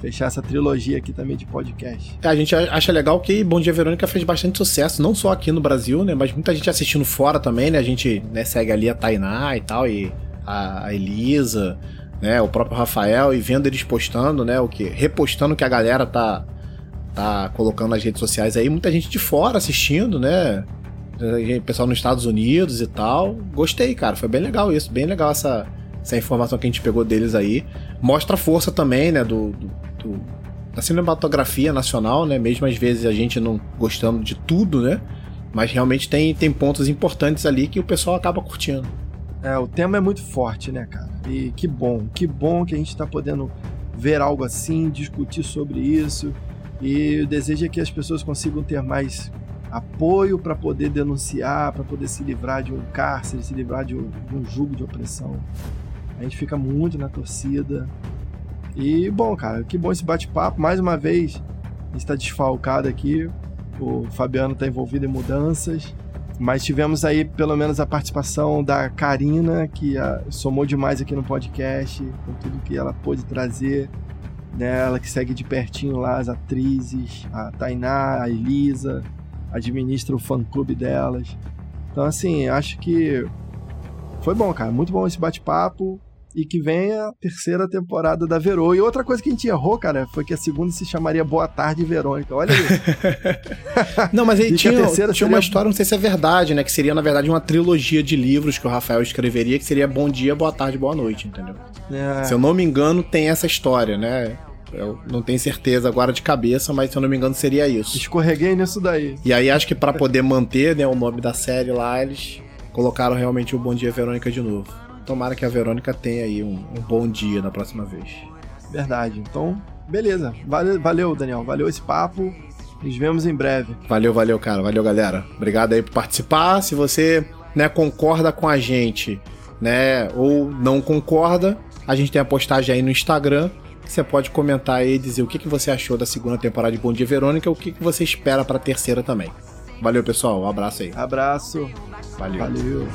Speaker 5: Fechar essa trilogia aqui também de podcast.
Speaker 7: A gente acha legal que Bom Dia Verônica fez bastante sucesso, não só aqui no Brasil, né? Mas muita gente assistindo fora também, né? A gente né, segue ali a Tainá e tal, e a, Elisa, né? O próprio Rafael, e vendo eles postando, né? O que? Repostando o que a galera tá, tá colocando nas redes sociais aí. Muita gente de fora assistindo, né? Pessoal nos Estados Unidos e tal. Gostei, cara. Foi bem legal isso. Bem legal essa, essa informação que a gente pegou deles aí. Mostra a força também, né? Do, do, do- da cinematografia nacional, né? Mesmo às vezes a gente não gostando de tudo, né? Mas realmente tem, tem pontos importantes ali que o pessoal acaba curtindo.
Speaker 5: É, o tema é muito forte, né, cara? E que bom, que bom que a gente tá podendo ver algo assim, discutir sobre isso. E o desejo é que as pessoas consigam ter mais apoio para poder denunciar, para poder se livrar de um cárcere, se livrar de um, de um jugo de opressão. A gente fica muito na torcida. E, bom, cara, que bom esse bate-papo. Mais uma vez, está desfalcado aqui. O Fabiano está envolvido em mudanças. Mas tivemos aí pelo menos a participação da Karina, que ah, somou demais aqui no podcast, com tudo que ela pôde trazer. Né? Ela que segue de pertinho lá as atrizes, a Tainá, a Elisa, administra o fã-clube delas. Então, assim, acho que foi bom, cara. Muito bom esse bate-papo. E que venha a terceira temporada da Verô. E outra coisa que a gente errou, cara, foi que a segunda se chamaria Boa Tarde Verônica. Olha aí.
Speaker 7: Não, mas aí tinha, tinha uma
Speaker 5: seria-
Speaker 7: história, não sei se é verdade, né? Que seria, na verdade, uma trilogia de livros que o Rafael escreveria, que seria Bom Dia, Boa Tarde, Boa Noite, entendeu?
Speaker 5: É.
Speaker 7: Se eu não me engano, tem essa história, né? Eu não tenho certeza agora de cabeça, mas se eu não me engano, seria isso.
Speaker 5: Escorreguei nisso daí.
Speaker 7: E aí acho que pra poder manter né, o nome da série lá, eles colocaram realmente o Bom Dia Verônica de novo. Tomara que a Verônica tenha aí um, um bom dia na próxima vez.
Speaker 5: Verdade. Então, beleza. Valeu, valeu, Daniel. Valeu esse papo. Nos vemos em breve.
Speaker 7: Valeu, valeu, cara. Valeu, galera. Obrigado aí por participar. Se você né, concorda com a gente, né, ou não concorda, a gente tem a postagem aí no Instagram. que Você pode comentar aí e dizer o que, que você achou da segunda temporada de Bom Dia Verônica e o que, que você espera pra terceira também. Valeu, pessoal. Um abraço aí.
Speaker 5: Abraço.
Speaker 7: Valeu.
Speaker 5: Valeu.